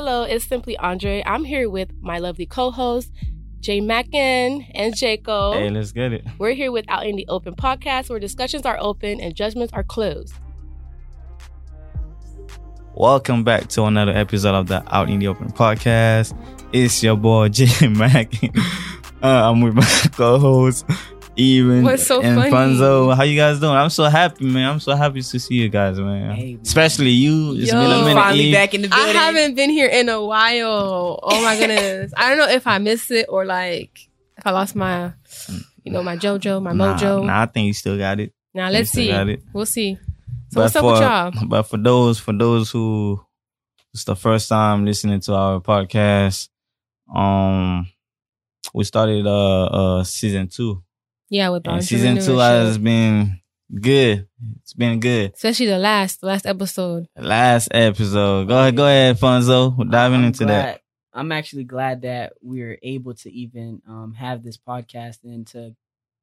Hello, it's Simply Andre. I'm here with my lovely co-host, Jay Maken and Djeko. Hey, let's get it. We're here with Out in the Open podcast where discussions are open and judgments are closed. Welcome back to another episode of the Out in the Open podcast. It's your boy Jay Maken. Uh, I'm with my co-host Even What's so and funny? Fanzo. How you guys doing? I'm so happy, man. I'm so happy to see you guys, man. Hey, man. Especially you. It's Yo. been a minute. Finally Yve. back in the video. I haven't been here in a while. Oh my goodness. I don't know if I missed it or like if I lost my, you know, my JoJo, my Nah, mojo. Nah, I think you still got it. Now let's see. got it. We'll see. So But what's up for, with y'all? But for those for those who it's the first time listening to our podcast, um, we started uh uh season two, Yeah, with the and season two entrepreneurship. has been good. It's been good. especially the last, the last episode. Last episode, go ahead, go ahead, Fanzo. We're diving I'm into that. I'm actually glad that we're able to even um, have this podcast and to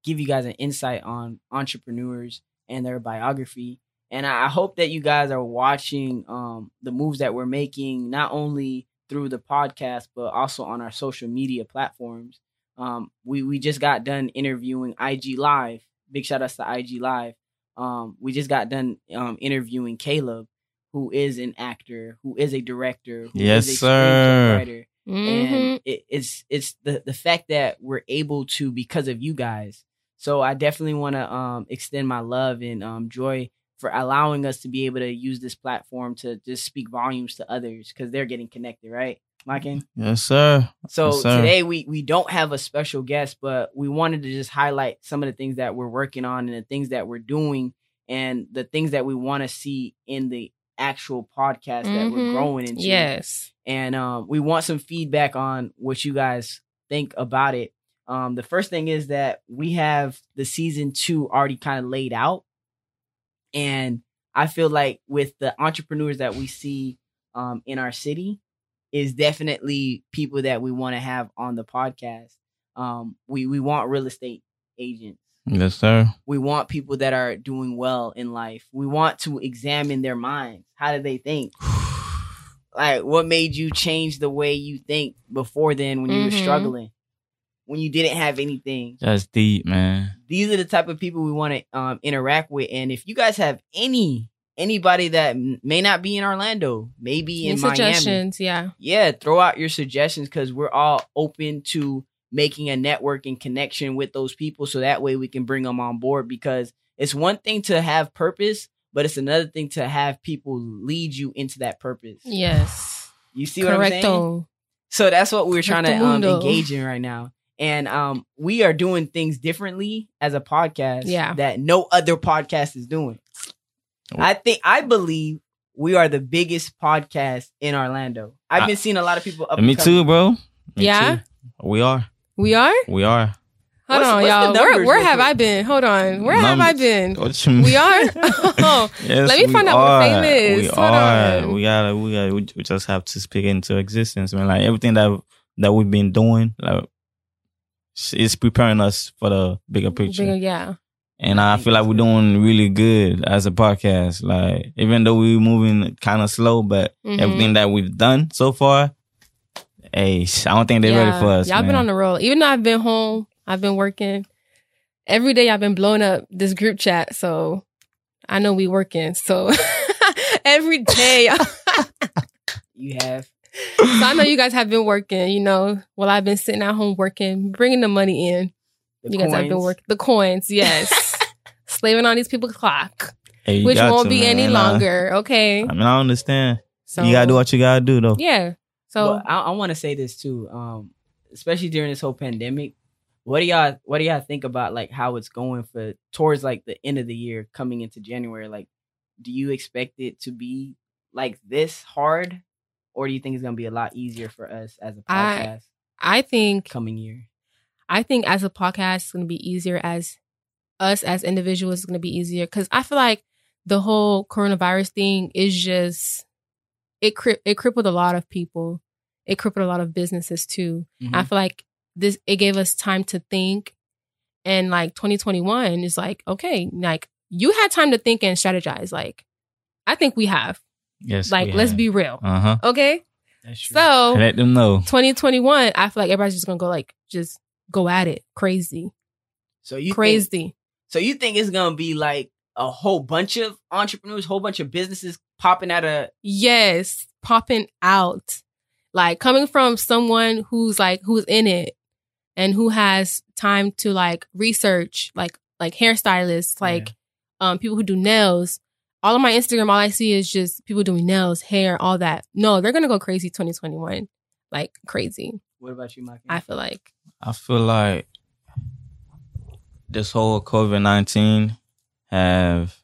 give you guys an insight on entrepreneurs and their biography. And I I hope that you guys are watching um, the moves that we're making, not only through the podcast, but also on our social media platforms. Um, we, we just got done interviewing IG Live. Big shout outs to IG Live. Um, we just got done um, interviewing Caleb, who is an actor, who is a director, who Yes, is a sir. screenplay hmm and it, it's it's the the fact that we're able to because of you guys. So I definitely want to um extend my love and um joy for allowing us to be able to use this platform to just speak volumes to others because they're getting connected, right, Mike? Yes, sir. So Yes, sir. today we we don't have a special guest, but we wanted to just highlight some of the things that we're working on and the things that we're doing and the things that we want to see in the actual podcast that we're Mhm. growing into Yes. and um, we want some feedback on what you guys think about it. Um, the first thing is that we have the season two already kind of laid out, and I feel like with the entrepreneurs that we see um, in our city, is definitely people that we want to have on the podcast. Um, we we want real estate agents. Yes, sir. We want people that are doing well in life. We want to examine their minds. How do they think? like what made you change the way you think before then when you were Mhm. struggling when you didn't have anything That's deep, man. these are the type of people we want to um, interact with and if you guys have any anybody that may not be in orlando maybe in Any miami suggestions? Yeah. yeah throw out your suggestions because we're all open to making a network and connection with those people so that way we can bring them on board because it's one thing to have purpose but it's another thing to have people lead you into that purpose Yes. you see what i'm saying so that's what we're trying to um, engage in right now. And um, we are doing things differently as a podcast Yeah. that no other podcast is doing. Oh. I think I believe we are the biggest podcast in Orlando. I've I- been seeing a lot of people up. Me coming. too, bro. Me Yeah? too. We are. We are? We are. Hold What's- on, what's y'all. Where, where have? I been? Hold on. Where have I been? What you mean? We are? Oh, Yes, Let me find out what are. fame is. We Hold are. on. We gotta. We gotta. We, we just have to speak into existence, man. Like everything that that we've been doing, like it's preparing us for the bigger picture. bigger, yeah. And I feel like we're doing really good as a podcast. Like even though we're moving kind of slow, but Mhm. everything that we've done so far, hey, I don't think they're yeah. ready for us. Y'all been on the roll. Even though I've been home, I've been working. Every day I've been blowing up this group chat, so I know we working. So every day, You have So I know you guys have been working. You know, while I've been sitting at home working, bringing the money in. The you guys have been coins. working the coins, yes, slaving on these people's clock, Hey, which won't to, be man. any I- longer. Okay, I mean, I understand. so you gotta do what you gotta do, though. Yeah. So Well, I, I want to say this too, um, especially during this whole pandemic. What do y'all What do y'all think about like how it's going for towards like the end of the year, coming into January? Like, do you expect it to be like this hard, or do you think it's gonna be a lot easier for us as a podcast I think coming year? I think as a podcast, it's going to be easier as us as individuals, it's going to be easier because I feel like the whole coronavirus thing is just it cri- it crippled a lot of people. It crippled a lot of businesses too. I feel like this it gave us time to think, and like 2021 is like okay, like you had time to think and strategize. Like I think we have. Yes. Like let's be real, Uh huh. okay? That's true. So Let them know. 2021, I feel like everybody's just gonna go like just go at it, crazy, so you think, crazy. so you think it's gonna be like a whole bunch of entrepreneurs, whole bunch of businesses popping out of Yes, popping out. Like coming from someone who's like who's in it and who has time to like research, like like hairstylists, like um people who do nails. All of my Instagram, all I see is just people doing nails, hair, all that. No, they're gonna go crazy 2021. Like crazy. What about you, Mike? I feel like. I feel like this whole COVID nineteen have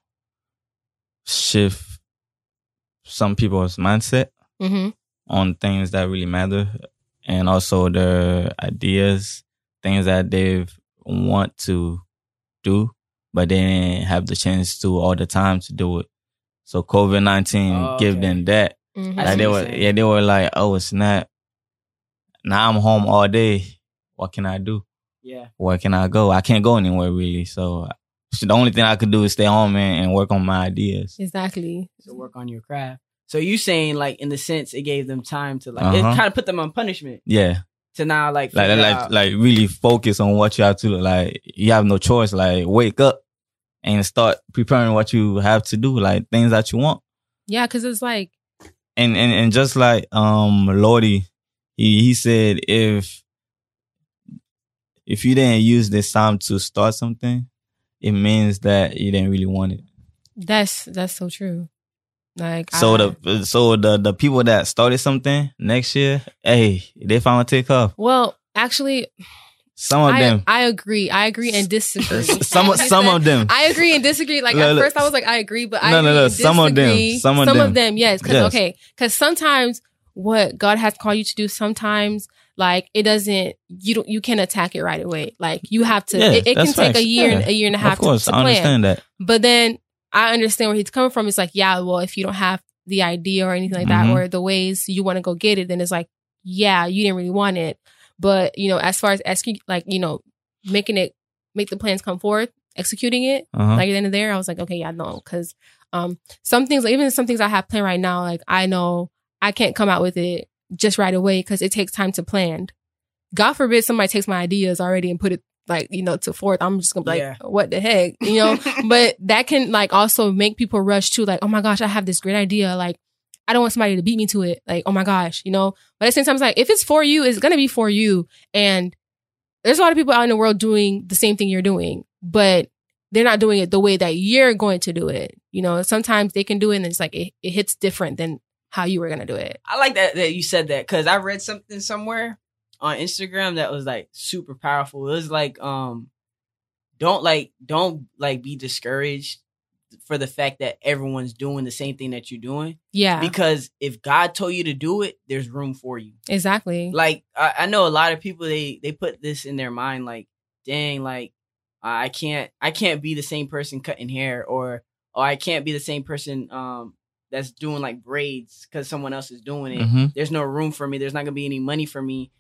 shift some people's mindset hmm on things that really matter and also their ideas, things that they want to do, but they didn't have the chance to all the time to do it. So COVID nineteen Oh, give them that. I hmm Like they were, yeah, they were like, oh snap! Now I'm home all day. What can I do? yeah. Where can I go? I can't go anywhere really. So, so the only thing I could do is stay home and, and work on my ideas. Exactly. To work on your craft. So you saying like in the sense it gave them time to like Uh-huh. it kind of put them on punishment Yeah, to now like like like like really focus on what you have to do. Like you have no choice. Like wake up and start preparing what you have to do. Like things that you want. Yeah, because it's like and and and just like um Lordy, he he said if if you didn't use this time to start something, it means that you didn't really want it. that's that's so true. Like So I- the so the the people that started something next year, hey, they finally take off. well, actually, Some of I, them, I agree. I agree and disagree. some some of them. I agree and disagree. Like Look, at first, I was like, I agree, but I No, no, agree no. and Some of them. disagree. Some of them. yes. Because Yes. okay, because sometimes what God has called you to do, sometimes like it doesn't. You don't. You can't attack it right away. Like you have to. Yeah, it it can take a facts. year and Yeah. a year and a half of course, to, to I plan. understand that. But then I understand where he's coming from. It's like, yeah, well, if you don't have the idea or anything like that, Mhm. or the ways you want to go get it, then it's like, yeah, you didn't really want it. But you know, as far as asking, like you know, making it, make the plans come forth, executing it, Uh-huh. like at the end of there, I was like, okay, yeah, no, because um, some things, even some things I have planned right now, like I know I can't come out with it just right away because it takes time to plan. God forbid somebody takes my ideas already and put it like you know to forth. I'm just gonna be like, Yeah. what the heck, you know? but that can like also make people rush to like, oh my gosh, I have this great idea. Like, I don't want somebody to beat me to it. Like, oh my gosh, you know. But at the same time, it's like if it's for you, it's gonna be for you. And there's a lot of people out in the world doing the same thing you're doing, but they're not doing it the way that you're going to do it. You know, sometimes they can do it and it's like it, it hits different than how you were gonna do it. I like that that you said that because I read something somewhere on Instagram that was like super powerful. It was like, um, don't like don't like be discouraged for the fact that everyone's doing the same thing that you're doing Yeah, because if God told you to do it, there's room for you. exactly. Like I, I know a lot of people they they put this in their mind like, dang, like I can't I can't be the same person cutting hair or or I can't be the same person um that's doing like braids because someone else is doing it. Hmm there's no room for me. There's not gonna be any money for me.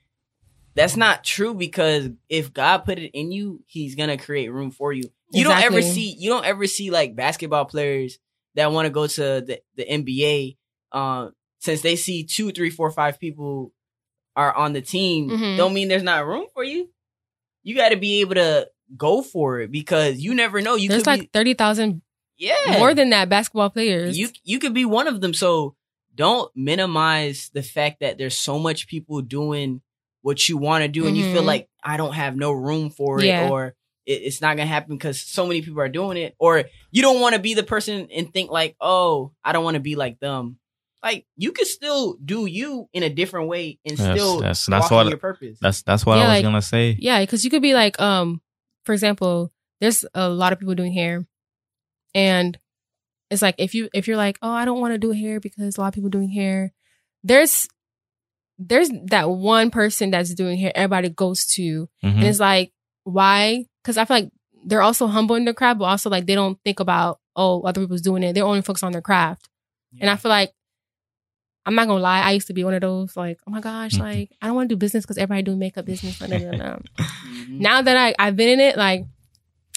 That's not true because if god put it in you he's gonna create room for you. You don't ever see you don't ever see like basketball players that want to go to the, the nba um since they see two three four five people are on the team Mhm. don't mean there's not room for you. You got to be able to go for it because you never know. You There's could like be thirty thousand yeah more than that basketball players. you you could be one of them. So don't minimize the fact that there's so much people doing what you want to do, and you feel Mhm. like I don't have no room for it, Yeah. or it, it's not gonna happen because so many people are doing it, or you don't want to be the person and think like, oh, I don't want to be like them. Like you could still do you in a different way and Yes, still that's- that's walk what- your purpose. That's that's what Yeah, I was like- gonna say. Yeah, because you could be like, um, for example, there's a lot of people doing hair, and it's like if you if you're like, oh, I don't want to do hair because a lot of people doing hair. There's there's that one person that's doing hair. Everybody goes to, Mhm. and it's like, why? Because I feel like they're also humble in their craft, but also like they don't think about oh other people's doing it. They're only focused on their craft, and I feel like. I'm not gonna lie. I used to be one of those like, oh my gosh, Mhm. like I don't want to do business because everybody doing makeup business. Like, no, no, no now that I I've been in it, like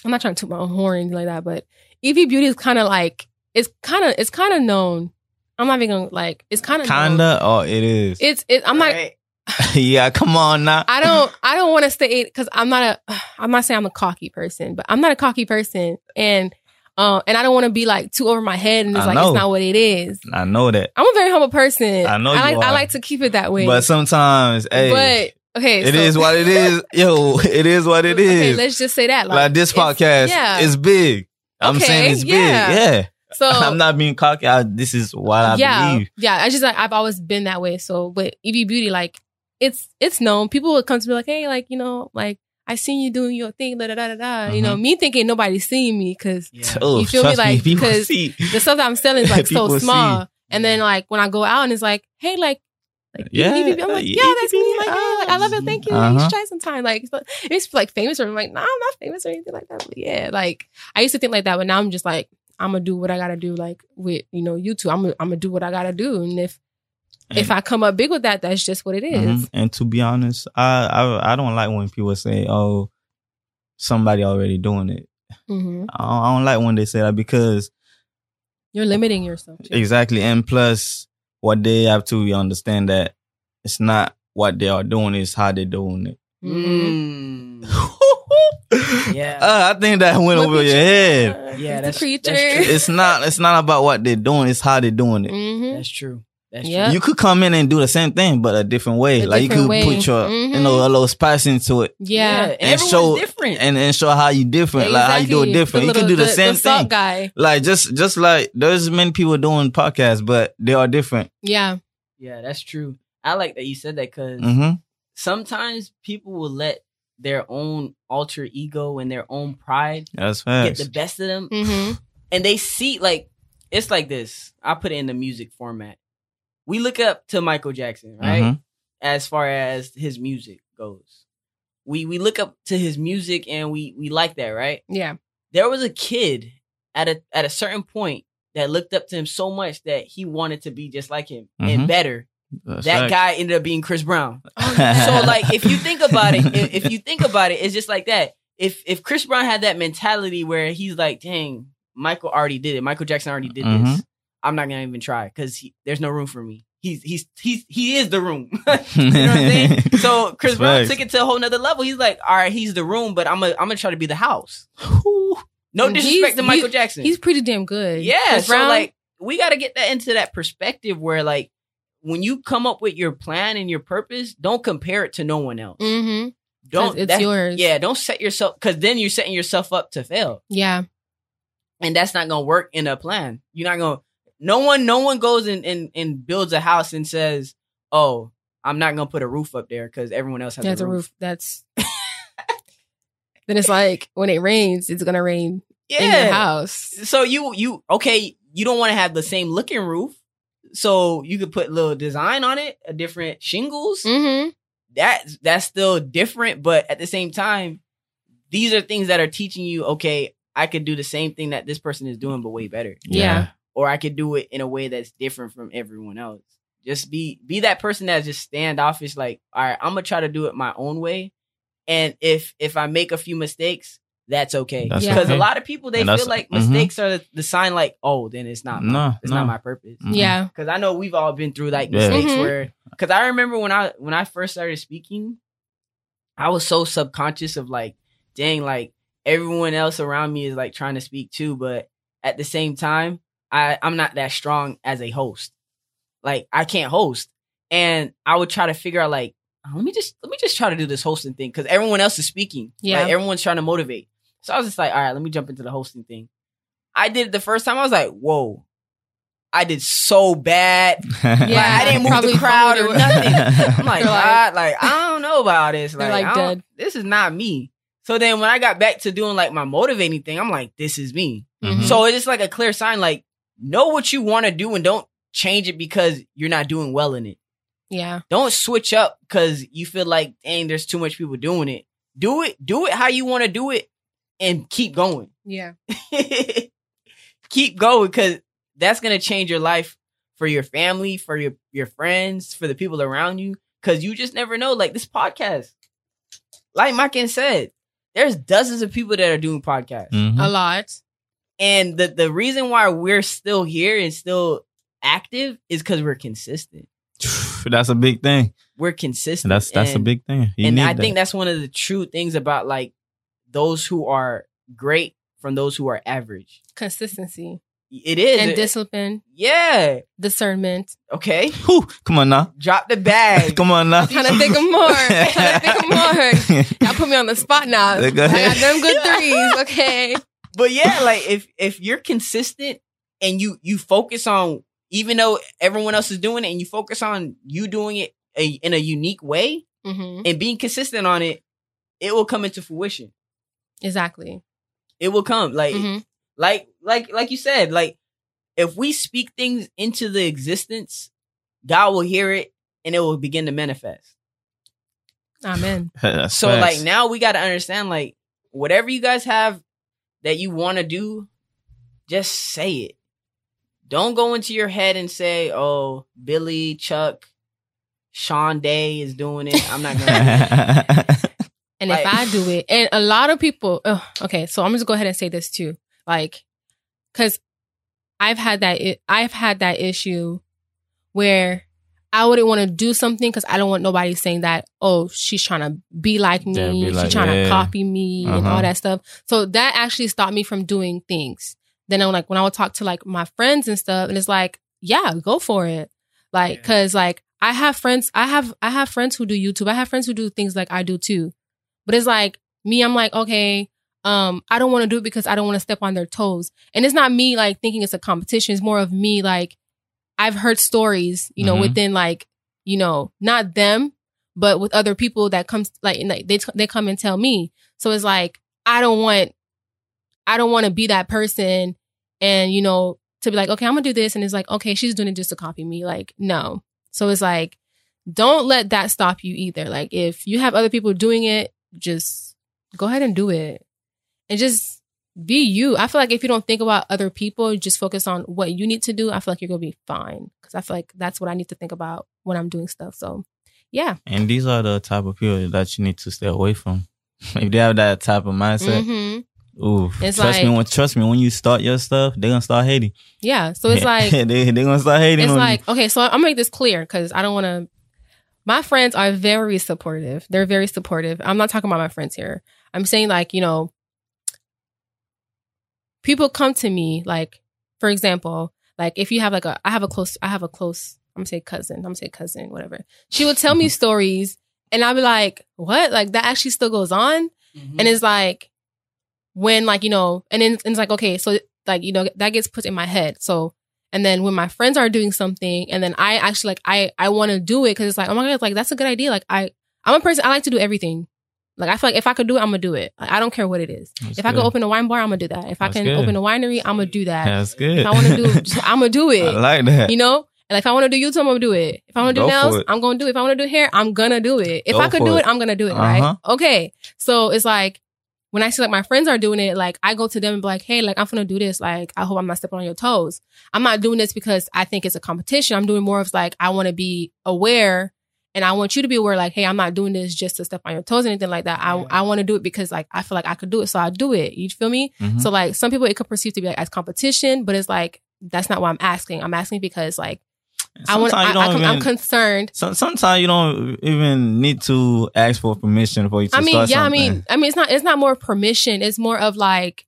I'm not trying to toot my own horn like that, but Yvey Beauty is kind of like it's kind of it's kind of known I'm not even gonna like. It's kind of Kinda Oh, it is. It's it. I'm not. Right? yeah, come on now. I don't. I don't want to say because I'm not a. I'm not saying I'm a cocky person, but I'm not a cocky person, and uh, and I don't want to be like too over my head, and it's I like know. it's not what it is. I know that. I'm a very humble person. I know I you like. I like to keep it that way. But sometimes, hey, but okay, it so- is what it is. Yo, it is what it is. Okay, let's just say that. like, this podcast yeah. is big. I'm Okay, saying it's yeah. big. Yeah. So I'm not being cocky. I, this is what I yeah, believe. yeah. I just like I've always been that way. So with Yvey Beauty, like it's it's known. People would come to me like, hey, like you know, like I seen you doing your thing, da da da da da. You Mm-hmm. know, me thinking nobody's seeing me because Yeah. Oh, You feel me? Like, because the stuff that I'm selling is like so small. see. And then like when I go out and it's like, hey, like. Like, Yeah, I'm like, yeah, that's me. Like, like, I love it. Thank you. You Uh-huh. should try sometime. Like, it's like famous or I'm like, nah, I'm not famous or anything like that. But yeah, like I used to think like that, but now I'm just like, I'm gonna do what I gotta do. Like with you know YouTube, I'm gonna, I'm gonna do what I gotta do. And if if I come up big with that, that's just what it is. Mhm. And to be honest, I, I I don't like when people say, "Oh, somebody already doing it." Mhm. I don't, I don't like when they say that because You're limiting yourself. Too. exactly, and plus, what they have to understand that it's not what they are doing; it's how they're doing it. Mm. Yeah. Uh, I think that went Look over your you. head. Yeah, that's- a creature. that's true. It's not. It's not about what they're doing; it's how they're doing it. Mhm. That's true. That's Yeah. You could come in and do the same thing, but a different way. A like you could way. put your, you Mhm. know, a little spice into it. Yeah. and, And everyone's show- different. and and show how you different, like how you do it Exactly. different. The you can do little- the, same salt thing. guy. Like just just like there's many people doing podcasts, but they are different. Yeah. yeah, that's true. I like that you said that because hmm sometimes people will let their own alter ego and their own pride That's get the best of them, hmm and they see like it's like this. I put it in the music format. We look up to Michael Jackson, right? Mhm. As far as his music goes, we we look up to his music and we we like that, right? Yeah. there was a kid at a at a certain point that looked up to him so much that he wanted to be just like him and Mhm. better. That's that facts. guy ended up being Chris Brown. Oh. So like if you think about it, if, if you think about it, it's just like that. If if Chris Brown had that mentality where he's like, dang, Michael already did it. Michael Jackson already did this. I'm not gonna even try because there's no room for me. He's he's he's he is the room. you know what I'm saying? So Chris Brown took it to a whole nother level. He's like, all right, he's the room, but I'm gonna I'm gonna try to be the house. No disrespect he's- to Michael he- Jackson. He's pretty damn good. yeah, Chris so Brown, like we got to get that into that perspective where like when you come up with your plan and your purpose, don't compare it to no one else. hmm Don't it's that- yours. Yeah, don't set yourself because then you're setting yourself up to fail, Yeah. and that's not gonna work in a plan. You're not gonna. No one, no one goes and and, and builds a house and says, "Oh, I'm not gonna put a roof up there because everyone else has That's a a roof." roof. That's. then it's like when it rains, it's gonna rain in your Yeah. house. So you you okay? You don't want to have the same looking roof, so you could put a little design on it, a different shingles. Mm-hmm. that that's still different, but at the same time, these are things that are teaching you, okay, I could do the same thing that this person is doing, but way better. Yeah. Or I could do it in a way that's different from everyone else. Just be be that person that's just standoffish, like, all right, I'm gonna try to do it my own way. And if if I make a few mistakes, that's okay. That's because okay. a lot of people they And feel that's- like mhm. mistakes are the, the sign like, oh, then it's not my, No, it's no. not my purpose. Mhm. Yeah. Because I know we've all been through like Yeah. mistakes Mhm. where because I remember when I when I first started speaking, I was so subconscious of like, dang, like everyone else around me is like trying to speak too, but at the same time, I I'm not that strong as a host. Like I can't host, and I would try to figure out like, oh, let me just let me just try to do this hosting thing because everyone else is speaking. Yeah. like, everyone's trying to motivate. So I was just like, all right, let me jump into the hosting thing. I did it the first time. I was like, whoa. I did so bad. Yeah, Like, I didn't move probably the crowd or nothing. I'm like, God, like I don't know about this. They're Like, like I don't- dead. this is not me. So then when I got back to doing like my motivating thing, I'm like, this is me. Mhm. So it's just like a clear sign, like know what you want to do and don't change it because you're not doing well in it. Yeah. Don't switch up because you feel like, dang, there's too much people doing it. Do it, do it how you want to do it, and keep going. Yeah. keep going because that's gonna change your life for your family, for your your friends, for the people around you. Because you just never know. Like this podcast, like Mike said, there's dozens of people that are doing podcasts, Mhm. A lot. And the the reason why we're still here and still active is because we're consistent. That's a big thing. We're consistent. That's that's a big thing. You and I that. think that's one of the true things about like those who are great from those who are average. Consistency It is. and discipline, yeah. discernment. Okay. Whew, come on now. Drop the bag. Come on now. I'm Trying to think of more. I'm Trying to think of more. Y'all put me on the spot now. Go ahead. I got them good threes. Okay. But yeah, like if if you're consistent and you you focus on even though everyone else is doing it and you focus on you doing it a, in a unique way hmm and being consistent on it, it will come into fruition. Exactly. It will come. Like hmm like like like you said, like if we speak things into the existence, God will hear it and it will begin to manifest. Amen. So facts. like now we got to understand like whatever you guys have that you want to do, just say it. Don't go into your head and say, "Oh, Billy, Chuck, Sean Day is doing it." I'm not gonna. And Like- if I do it, and a lot of people, ugh, okay, so I'm just go ahead and say this too, like, because I've had that, i- I've had that issue where I wouldn't want to do something because I don't want nobody saying that, oh, she's trying to be like me, Yeah, be she's trying yeah. to copy me and Uh-huh. all that stuff. So that actually stopped me from doing things. Then I'm like, when I would talk to like my friends and stuff, and it's like, yeah, go for it, like, Yeah. cause like I have friends, I have I have friends who do YouTube, I have friends who do things like I do too. But it's like me, I'm like, okay, um, I don't want to do it because I don't want to step on their toes. And it's not me like thinking it's a competition. It's more of me like I've heard stories, you know, Mhm. within like, you know, not them, but with other people that comes like like, they they come and tell me. So it's like I don't want I don't want to be that person and you know to be like, okay, I'm gonna do this, and it's like, okay, she's doing it just to copy me. Like, no. So it's like, don't let that stop you either. Like, if you have other people doing it, just go ahead and do it, and just be you. I feel like if you don't think about other people, just focus on what you need to do. I feel like you're gonna be fine because I feel like that's what I need to think about when I'm doing stuff. So, yeah. and these are the type of people that you need to stay away from. If they have that type of mindset, hmm ooh, It's trust me. When trust me, when you start your stuff, they're gonna start hating. Yeah. So it's like they they gonna start hating. it's like okay so i'll make this clear because i don't want to my friends are very supportive they're very supportive i'm not talking about my friends here i'm saying like you know people come to me like for example like if you have like a i have a close i have a close i'm gonna say cousin i'm gonna say cousin whatever. She would tell me stories and I'd be like what? Like that actually still goes on. Mm-hmm. and it's like when like you know and then and it's like okay so like you know that gets put in my head. So and then when my friends are doing something and then i actually like i i want to do it because it's like oh my god like that's a good idea. Like i i'm a person i like to do everything like i feel like if i could do it i'm gonna do it like, i don't care what it is That's if i good. could open a wine bar i'm gonna do that if i That's can good. open a winery i'm gonna do that That's good. if i want to do i'm gonna do I it like that. you know and if I want to do YouTube, I'm gonna do it. If I want to do Go nails. I'm gonna do it. If I want to do hair, I'm gonna do it. If Go I could do it. it, I'm gonna do it. Uh-huh. Right? Okay. So it's like when I see like my friends are doing it, like I go to them and be like, hey, like I'm gonna do this. Like I hope I'm not stepping on your toes. I'm not doing this because I think it's a competition. I'm doing more of like I want to be aware, and I want you to be aware. Like, hey, I'm not doing this just to step on your toes or anything like that. I Yeah. I want to do it because like I feel like I could do it, so I do it. You feel me? Mhm. So like some people it could perceive to be like as competition, but it's like that's not why I'm asking. I'm asking because like I want. I, I'm concerned. some- sometimes you don't even need to ask for permission for you to I mean, start yeah. I mean, I mean, it's not. It's not more permission. It's more of like,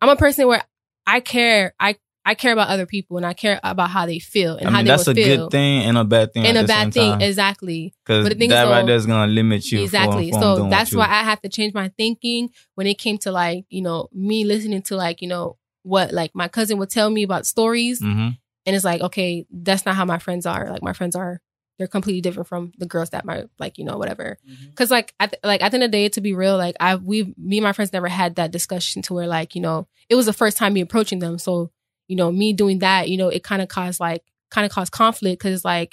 I'm a person where I care. I I care about other people and I care about how they feel and I how mean, they that's would a feel. good thing and a bad thing. and at a the bad same thing, time. exactly. Because But the thing that is, right there is gonna limit you. exactly. From, from so doing that's what why you- I have to change my thinking when it came to like you know me listening to like you know what like my cousin would tell me about stories Mhm. and it's like okay that's not how my friends are like my friends are they're completely different from the girls that my like you know whatever Mhm. Cause like at the, like at the end of the day, to be real, like I we me and my friends never had that discussion to where like you know it was the first time me approaching them. So you know me doing that, you know it kind of caused like kind of caused conflict because it's like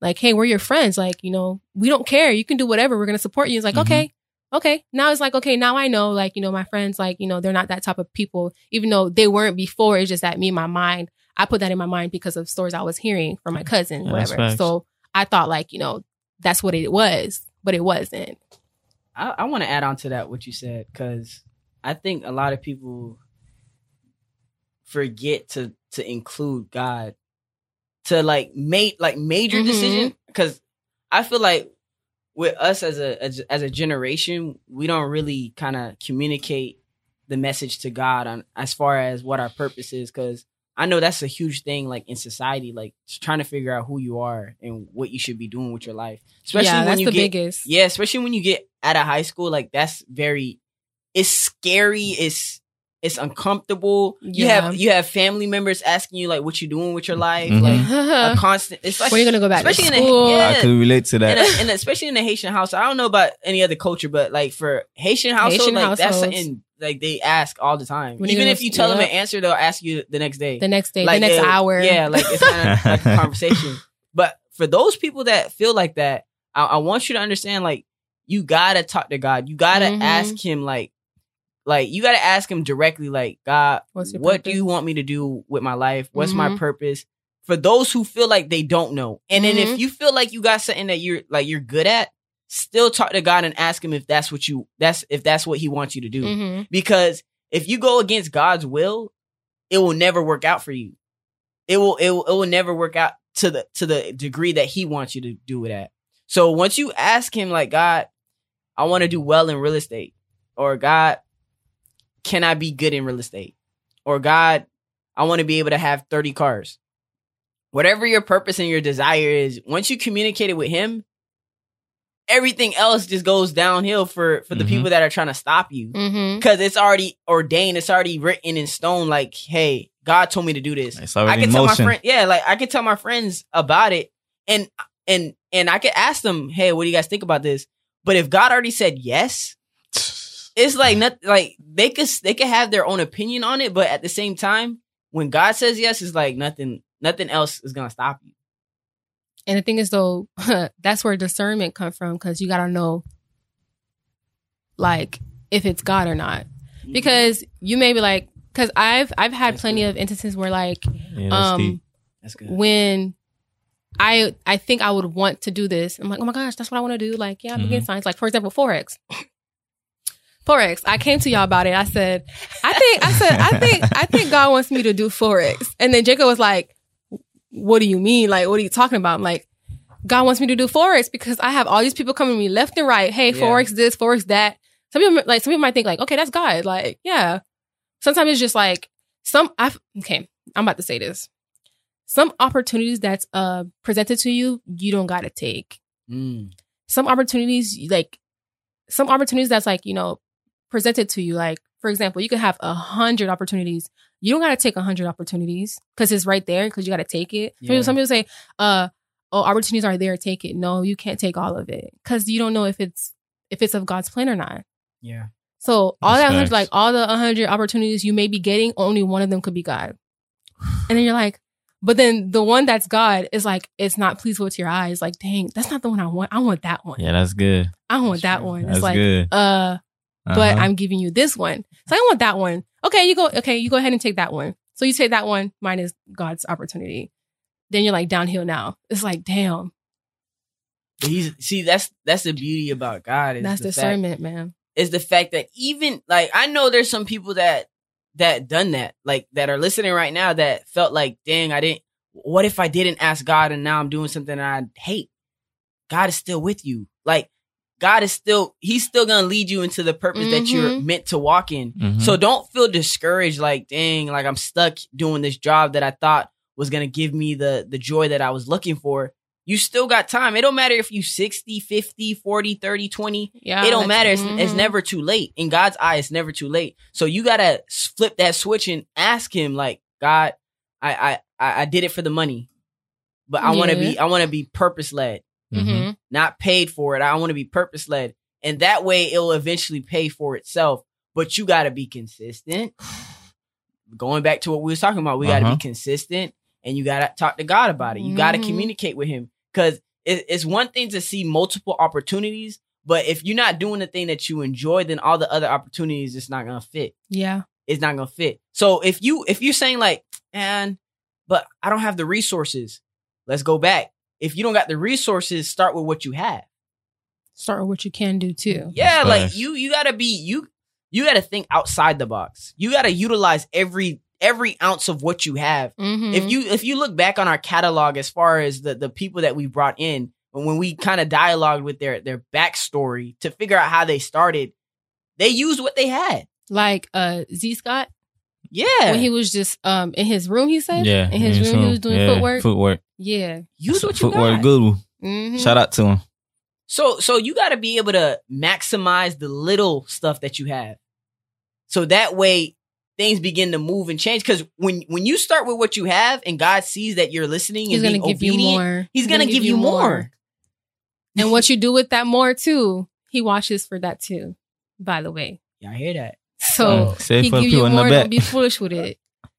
like hey we're your friends like you know we don't care you can do whatever we're gonna support you. It's like Mhm. okay okay now it's like okay now I know like you know my friends like you know they're not that type of people even though they weren't before. It's just that me in my mind I put that in my mind because of stories I was hearing from my cousin Yeah, whatever. So I thought like you know that's what it was, but it wasn't. I, I want to add on to that what you said because I think a lot of people forget to to include God to like make like major Mhm. decision because I feel like with us as a as, as a generation, we don't really kind of communicate the message to God on as far as what our purpose is because I know that's a huge thing like in society, like trying to figure out who you are and what you should be doing with your life. Especially yeah, when that's you the get biggest. yeah, especially when you get out of high school, like that's very it's scary, it's it's uncomfortable. You have you have family members asking you like what you doing with your life, Mhm. like a constant it's like are you gonna go back to especially in a- school? yeah. I could relate to and, that. a, and especially in the Haitian house. I don't know about any other culture, but like for Haitian household, Haitian like that's households. something like they ask all the time. When Even gonna- if you tell them an answer, they'll ask you the next day. the next day, Like, the next uh, hour. Yeah, like it's kind of like a conversation. But for those people that feel like that, I, I want you to understand, like, you gotta talk to God. You gotta Mhm. ask Him, like, like you gotta ask Him directly, like, God, what do you want me to do with my life? What's my Mhm. purpose? For those who feel like they don't know, and then if Mhm. you feel like you got something that you're like you're good at, still talk to God and ask Him if that's what you that's if that's what He wants you to do Mhm. because if you go against God's will, it will never work out for you. It will it will, it will never work out to the to the degree that he wants you to do it at. So once you ask him like God, I want to do well in real estate or God, can I be good in real estate? Or God, I want to be able to have 30 cars. Whatever your purpose and your desire is, once you communicate it with him, everything else just goes downhill for for the Mhm. people that are trying to stop you Mhm. because it's already ordained. It's already written in stone. Like, hey, God told me to do this. I can tell my friend, yeah, like I can tell my friends about it, and and and I could ask them, hey, what do you guys think about this? But if God already said yes, it's like nothing. like they could they could have their own opinion on it, but at the same time, when God says yes, it's like nothing nothing else is gonna stop you. And the thing is, though, that's where discernment comes from because you got to know, like, if it's God or not. Because you may be like, because I've I've had That's plenty good. of instances where like Yeah, that's um deep. that's good. when I I think I would want to do this. I'm like, oh my gosh, that's what I want to do. Like, yeah, I'm Mhm. getting signs. Like, for example, Forex. Forex. I came to y'all about it. I said, I think, I said, I think, I think God wants me to do Forex. And then Jacob was like, what do you mean? Like, what are you talking about? I'm like, God wants me to do Forex because I have all these people coming to me left and right. Hey, Yeah. Forex this, Forex that. Some people, like, some people might think like, okay, that's God. Like, yeah. Sometimes it's just like some, I, okay, I'm about to say this. Some opportunities that's, uh, presented to you, you don't got to take Mm. some opportunities like some opportunities that's like you know presented to you like for example you could have a hundred opportunities you don't got to take a hundred opportunities because it's right there because you got to take it Some people- Yeah. some people say uh oh opportunities are there take it no you can't take all of it because you don't know if it's if it's of god's plan or not Yeah. so all That's that 100, like all the 100 opportunities you may be getting only one of them could be god and then you're like but then the one that's god is like it's not pleased with your eyes like dang that's not the one i want i want that one Yeah, that's good. I want That's that true. one. That's it's like, good. uh, but Uh-huh. I'm giving you this one. So I want that one. Okay, you go. Okay, you go ahead and take that one. So you take that one minus God's opportunity. Then you're like downhill now. It's like, damn, he's see that's that's the beauty about God is that's the fact, discernment, man. is the fact that even like I know there's some people that that done that like that are listening right now that felt like dang I didn't what if I didn't ask God and now I'm doing something I hate God is still with you like God is still he's still gonna lead you into the purpose that you're Mhm. meant to walk in Mhm. so don't feel discouraged like dang like I'm stuck doing this job that I thought was gonna give me the the joy that I was looking for you still got time it don't matter if you 60 50 40 30 20 Yeah, it don't matter. It's, it's mhm. never too late. In God's eye, it's never too late. So you gotta flip that switch and ask Him, like, God, I I I I did it for the money, but I want to be I want to be purpose led, Mhm. Mhm. not paid for it. I want to be purpose led, and that way it'll eventually pay for itself. But you gotta be consistent. Going back to what we was talking about, we Uh-huh. be consistent, and you gotta talk to God about it. You gotta Mhm. communicate with Him because it, it's one thing to see multiple opportunities, but if you're not doing the thing that you enjoy, then all the other opportunities it's not gonna fit. Yeah, It's not gonna fit. So if you if you're saying like, man, but I don't have the resources, let's go back. If you don't got the resources, start with what you have. start with what you can do too. Yeah, That's like facts. you you gotta be you you gotta think outside the box. You gotta utilize every every ounce of what you have. Mhm. If you if you look back on our catalog as far as the the people that we brought in, and when we kind of dialogued with their their backstory to figure out how they started, they used what they had. like uh Z Scott Yeah, when he was just um in his room, he said. Yeah. in his yeah, room he was doing yeah, footwork. Footwork. Yeah. use what you footwork got. good. Mhm. Shout out to him. So so you got to be able to maximize the little stuff that you have. So that way things begin to move and change cuz when when you start with what you have and God sees that you're listening He's and gonna being give you more. he's going to give you more. And what you do with that more too, he watches for that too. By the way, Yeah, I hear that. So Mm, save he give you more. Don't be foolish with it,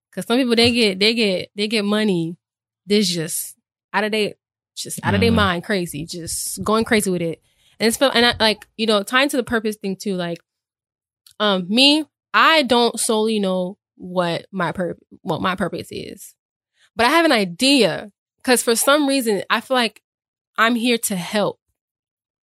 because some people they get they get they get money. This just out of their just out of their Mhm. mind, crazy, just going crazy with it. And it's and I, like you know tying to the purpose thing too. Like, um, me, I don't solely know what my pur what my purpose is, but I have an idea because for some reason I feel like I'm here to help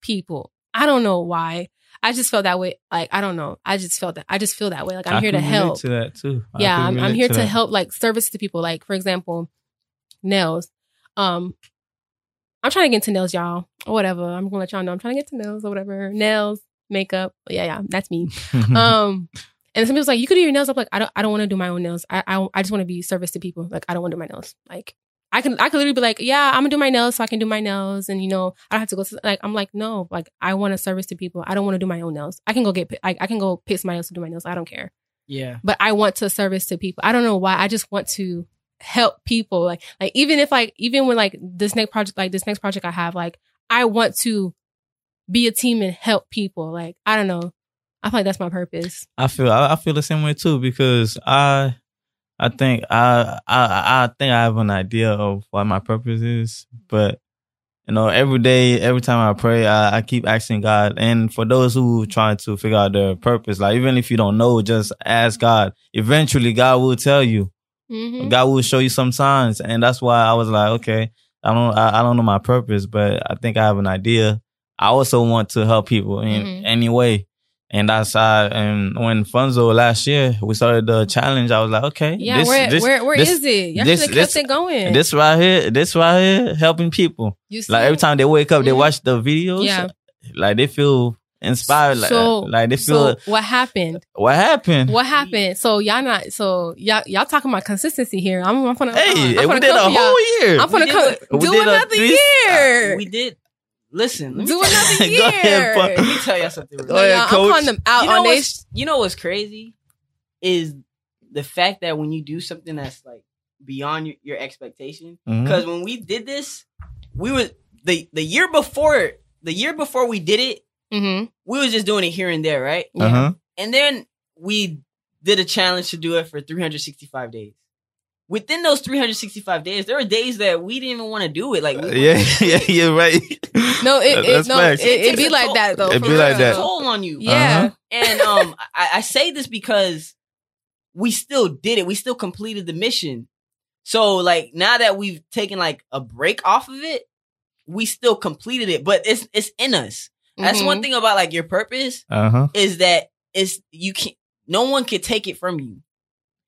people. I don't know why. I just felt that way. Like I don't know. I just felt that. I just feel that way. Like I'm I here to help. To that too. I yeah, I'm, I'm here to, that. help. Like service to people. Like for example, nails. Um, I'm trying to get into nails, y'all, or whatever. I'm gonna let y'all know. I'm trying to get to nails or whatever. Nails, makeup. Yeah, yeah, that's me. um, and some people's like, you could do your nails up. Like, I don't, I don't want to do my own nails. I, I, I just want to be service to people. Like, I don't want to do my nails. Like, I can, I could literally be like, yeah, I'm gonna do my nails so I can do my nails, and you know, I don't have to go. To, like, I'm like, no, like, I want to service to people. I don't want to do my own nails. I can go get, I, I can go pick somebody else to do my nails. I don't care. Yeah. But I want to service to people. I don't know why. I just want to help people. Like, like even if like, even when like this next project, like this next project I have, like, I want to be a team and help people. Like, I don't know. I feel like that's my purpose. I feel I, I feel the same way too because I I think I I I think I have an idea of what my purpose is, but you know every day, every time I pray, I, I keep asking God. And for those who trying to figure out their purpose, like even if you don't know, just ask God. Eventually, God will tell you. Mm-hmm. God will show you some signs, and that's why I was like, okay, I don't I, I don't know my purpose, but I think I have an idea. I also want to help people in Mhm. any way. And I saw, and when Fanzo last year, we started the challenge, I was like, okay. Yeah, this- where this- where where this- is it? Y'all this- should have kept this- it going. This right here, this right here, helping people. you see? Like every time they wake up, they Mhm. watch the videos. Yeah. Like they feel inspired. Like, So- like they feel, so what happened? what happened? What happened? So y'all not so y'all y'all talking about consistency here. I'm I'm gonna Hey, I'm we gonna did a come for y'all. whole year. I'm gonna We come did a- we do did another three- year. We did. Listen, let me do tell another you- Go ahead, year. Let me tell y'all something. real Go No, quick. ahead, y'all, I'm coach. calling them out you know on they. what's you know what's crazy is the fact that when you do something that's like beyond your, your expectation. Because when we did this, we were the the year before the year before we did it, Mm-hmm. we was just doing it here and there, right? Yeah. Uh-huh. And then we did a challenge to do it for 365 days. Within those 365 days, there were days that we didn't even want to do it. Like, we Yeah, yeah, you're right. No, it, it That's no, facts. it, it be like toll- that though. It for be like real. that. toll on you. Yeah. And um, I, I say this because we still did it. We still completed the mission. So like now that we've taken like a break off of it, we still completed it. But it's it's in us. That's Mhm. one thing about like your purpose Uh huh. is that it's you can't. No one can take it from you.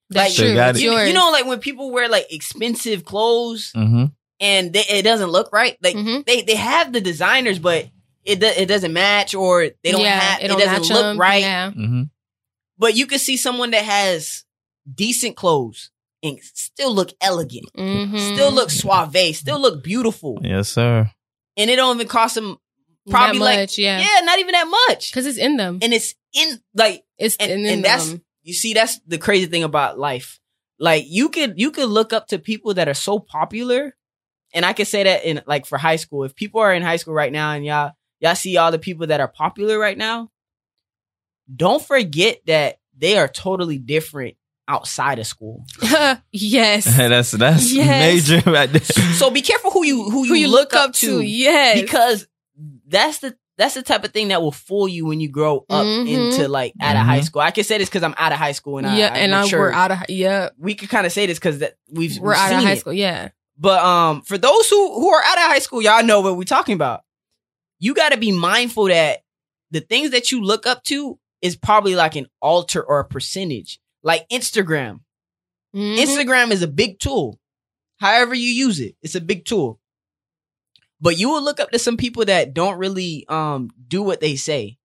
That's Like, true. It's. You, you know, like when people wear like expensive clothes Mm-hmm. and they, it doesn't look right. Like Mhm. they they have the designers, but it do- it doesn't match or they don't yeah, have it, it, doesn't match look 'em. right. Yeah. Mm-hmm. But you can see someone that has decent clothes and still look elegant, Mm-hmm. still look suave, still look beautiful, Yes, sir. and it don't even cost them probably That like yeah, yeah, not even that much. because it's in them. And it's in like It's and, in, and that's them. You see that's the crazy thing about life. Like you could you could look up to people that are so popular, and I can say that in like for high school. If people are in high school right now and y'all y'all see all the people that are popular right now, don't forget that they are totally different outside of school. yes. that's that's Yes. major right there. So be careful who you who you, Who you look, up to, Yes. because that's the that's the type of thing that will fool you when you grow up Mhm. into like out of high Mhm. school. I can say this because I'm out of high school and I, yeah, I and I, matured. we're out of yeah, we could kind of say this because that we've we're we've out of high it. school. Yeah. But um, for those who who are out of high school, y'all know what we're talking about. You got to be mindful that the things that you look up to is probably like an alter or a percentage, like Instagram. Mhm. Instagram is a big tool. However you use it, it's a big tool. But you will look up to some people that don't really um do what they say.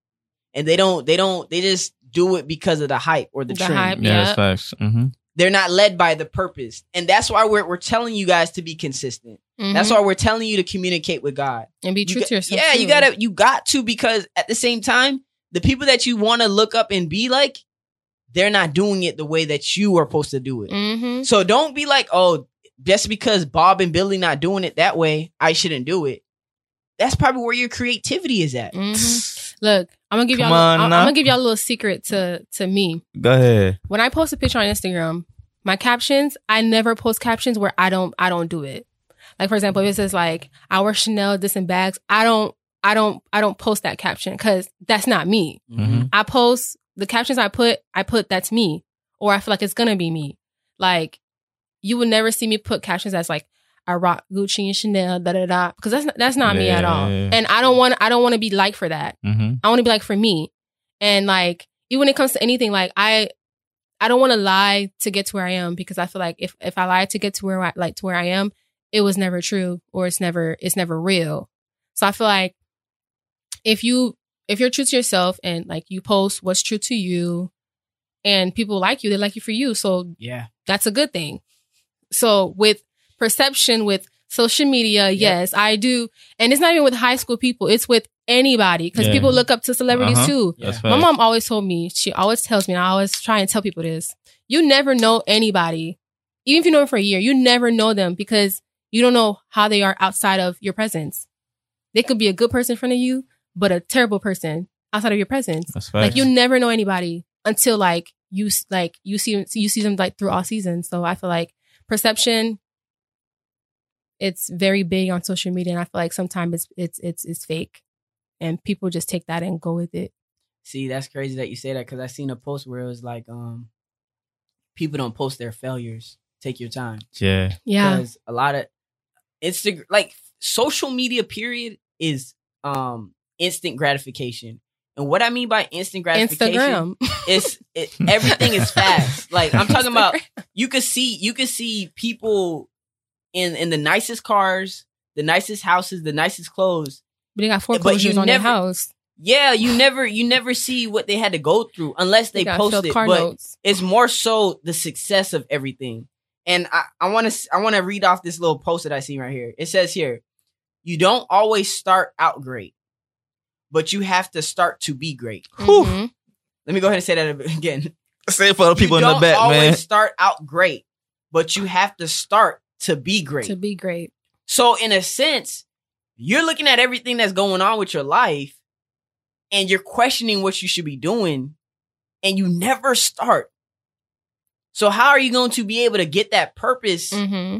And they don't they don't they just do it because of the hype or the, The trend. hype. Yeah, Yeah. that's facts. hmm They're not led by the purpose. And that's why we're we're telling you guys to be consistent. That's Mhm. why we're telling you to communicate with God. and be true ga- to yourself. Yeah, you gotta you got to because at the same time, the people that you want to look up and be like, they're not doing it the way that you are supposed to do it. Mhm. So don't be like, oh, just because Bob and Billy not doing it that way, I shouldn't do it. That's probably where your creativity is at. Mhm. Look, I'm gonna give Come y'all. on I'm, I'm gonna give y'all a little secret to to me. Go ahead. When I post a picture on Instagram, my captions, I never post captions where I don't I don't do it. Like for example, if it says like I wear Chanel this and bags, I don't I don't I don't post that caption because that's not me. Mhm. I post the captions I put, I put that's me, or I feel like it's gonna be me. Like you would never see me put captions that's like I rock Gucci and Chanel, da da da, because that's that's not me at all. And I don't want I don't want to be liked for that. hmm I want to be like for me. And like even when it comes to anything, like I I don't want to lie to get to where I am because I feel like if if I lie to get to where I like to where I am, it was never true or it's never it's never real. So I feel like if you if you're true to yourself and like you post what's true to you and people like you, they like you for you. So Yeah. that's a good thing. So with perception with social media, Yep. yes, I do. And it's not even with high school people, it's with anybody because Yeah. people look up to celebrities Uh-huh. too. Yeah. My mom always told me, she always tells me, and I always try and tell people this. You never know anybody. Even if you know them for a year, you never know them because you don't know how they are outside of your presence. They could be a good person in front of you, but a terrible person outside of your presence. That's Like you never know anybody until like you like you see you see them like through all seasons. So I feel like perception it's very big on social media and I feel like sometimes it's it's it's it's fake and people just take that and go with it. See, that's crazy that you say that because I seen a post where it was like, um, people don't post their failures. Take your time. yeah. Yeah. Because a lot of Instagram, like social media, period, is um instant gratification. And what I mean by instant gratification Instagram. is it, everything is fast. Like I'm talking about you could see you could see people in in the nicest cars, the nicest houses, the nicest clothes. But they got foreclosures on their house. Yeah, you never you never see what they had to go through unless they, got post it. But notes. it's more so the success of everything. And I I want to I want to read off this little post that I see right here. It says here, you don't always start out great, but you have to start to be great. Whew. Mhm. Let me go ahead and say that again. Say it for the people you in the don't back, always man. start out great, but you have to start to be great. To be great. So in a sense, you're looking at everything that's going on with your life and you're questioning what you should be doing and you never start. So how are you going to be able to get that purpose hmm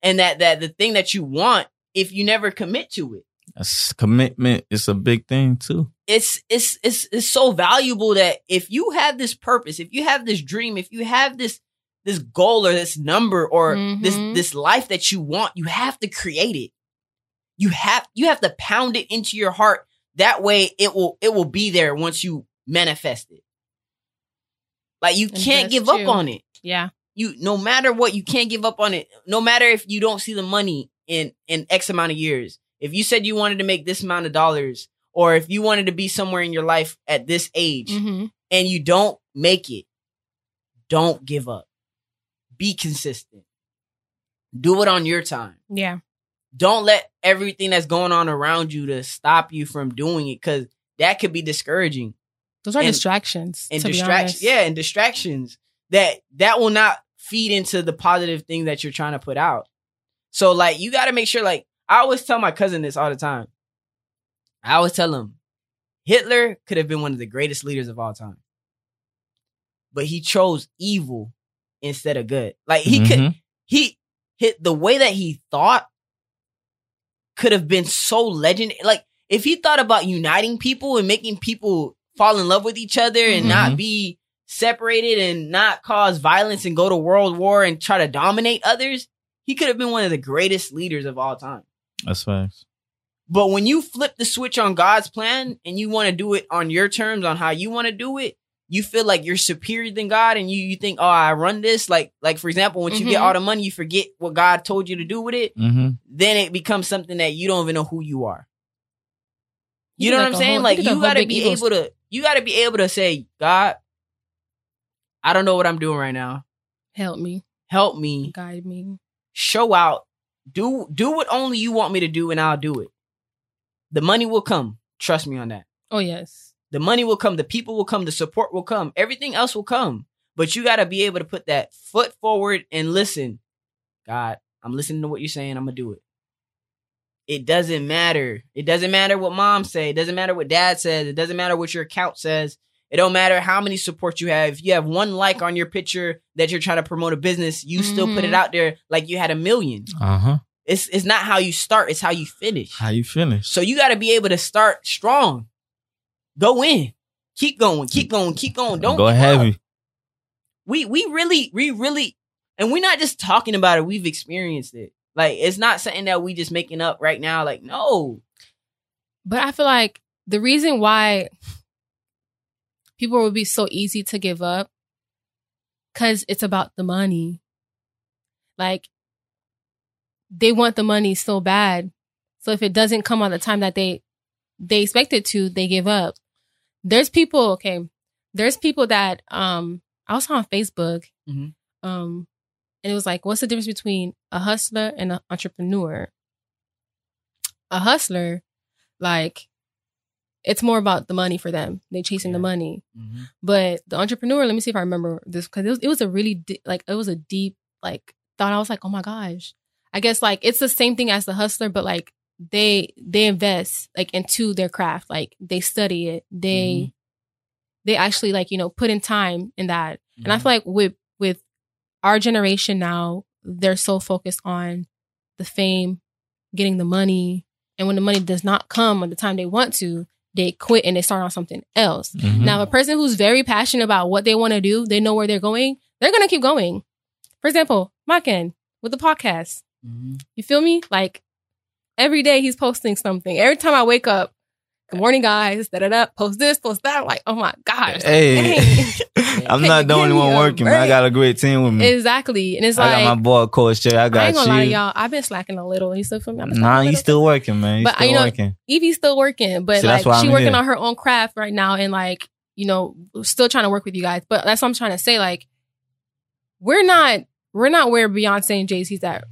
and that that the thing that you want if you never commit to it? That's commitment is a big thing too. It's it's it's it's so valuable that if you have this purpose, if you have this dream, if you have this this goal or this number or this Mhm. this life that you want, you have to create it. You have you have to pound it into your heart. That way it will it will be there once you manifest it. Like you And can't that's give up on it. Yeah. You no matter what, you can't give up on it. No matter if you don't see the money in in X amount of years. If you said you wanted to make this amount of dollars, or if you wanted to be somewhere in your life at this age hmm and you don't make it, don't give up. Be consistent. Do it on your time. Yeah. Don't let everything that's going on around you to stop you from doing it because that could be discouraging Those are And- distractions. and distractions. Yeah, and distractions that that will not feed into the positive thing that you're trying to put out. So like you got to make sure. Like I always tell my cousin this all the time. I always tell him Hitler could have been one of the greatest leaders of all time, but he chose evil instead of good. Like he could Mhm. he hit the way that he thought could have been so legend like if he thought about uniting people and making people fall in love with each other and not Mhm. be separated and not cause violence and go to world war and try to dominate others he could have been one of the greatest leaders of all time That's facts. but when you flip the switch on God's plan and you want to do it on your terms on how you want to do it you feel like you're superior than God and you you think, oh, I run this. Like, like for example, once you get Mhm. all the money, you forget what God told you to do with it. Mm-hmm. Then it becomes something that you don't even know who you are. You did know what I'm saying? whole- like you gotta be ego able to you gotta be able to say, God, I don't know what I'm doing right now. Help me, Help me. guide me. Show out. Do do what only you want me to do, and I'll do it. The money will come. Trust me on that. Oh yes. The money will come, the people will come, the support will come, everything else will come. But you got to be able to put that foot forward and listen. God, I'm listening to what you're saying. I'm to do it. It doesn't matter. It doesn't matter what mom say. It doesn't matter what dad says. It doesn't matter what your account says. It don't matter how many supports you have. If you have one like on your picture that you're trying to promote a business, you still put it Mhm. out there like you had a million. Uh huh. It's it's not how you start, it's how you finish. How you finish? So you got to be able to start strong. Go in. Keep going. Keep going. Keep going. Don't go give up. heavy. We we really we really and we're not just talking about it. We've experienced it. Like it's not something that we just making up right now. Like no. But I feel like the reason why people would be so easy to give up because it's about the money. Like they want the money so bad. So if it doesn't come on the time that they they expect it to, they give up. There's people, okay, there's people that um I was on Facebook. Mhm. Um and it was like, what's the difference between a hustler and an entrepreneur? A hustler, like, it's more about the money for them. They chasing the Yeah. money. Mm-hmm. But the entrepreneur, let me see if I remember this because it was, it was a really di- like it was a deep like thought. I was like, oh my gosh. I guess like it's the same thing as the hustler, but like they they invest like into their craft. Like they study it. They mm-hmm. they actually like you know put in time in that. And I feel like with with our generation now, they're so focused on the fame, getting the money, and when the money does not come at the time they want to, they quit and they start on something else. Mhm. Now, a person who's very passionate about what they want to do, they know where they're going, they're gonna keep going. For example, Maken with the podcast. Mhm. You feel me? Like every day he's posting something. Every time I wake up, good morning, guys. Da da da. Post this, post that. I'm like, oh my gosh. Hey, Dang. I'm not the only one working. Man. I got a great team with me. exactly. And it's I like I got my boy Coach Jay. I got I ain't gonna lie to you. y'all. I've been slacking a little. You still feel me? Nah, you still working, man. You But, uh, still you know, working. Evie's still working, but See, that's like she I'm working here. on her own craft right now, and like you know, still trying to work with you guys. But that's what I'm trying to say. Like, we're not we're not where Beyonce and Jay Z's at.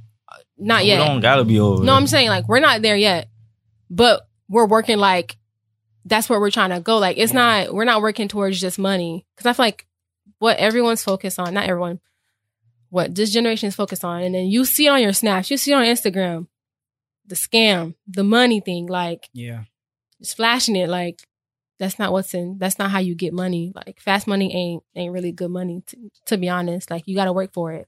Not We yet. don't gotta be over. No. I'm saying like we're not there yet, but we're working like that's where we're trying to go. Like it's Yeah. not we're not working towards just money because I feel like what everyone's focused on, not everyone, what this generation is focused on, and then you see on your snaps, you see on Instagram, the scam, the money thing, like Yeah. just flashing it, like that's not what's in. That's not how you get money. Like fast money ain't ain't really good money. To, to be honest, like you got to work for it.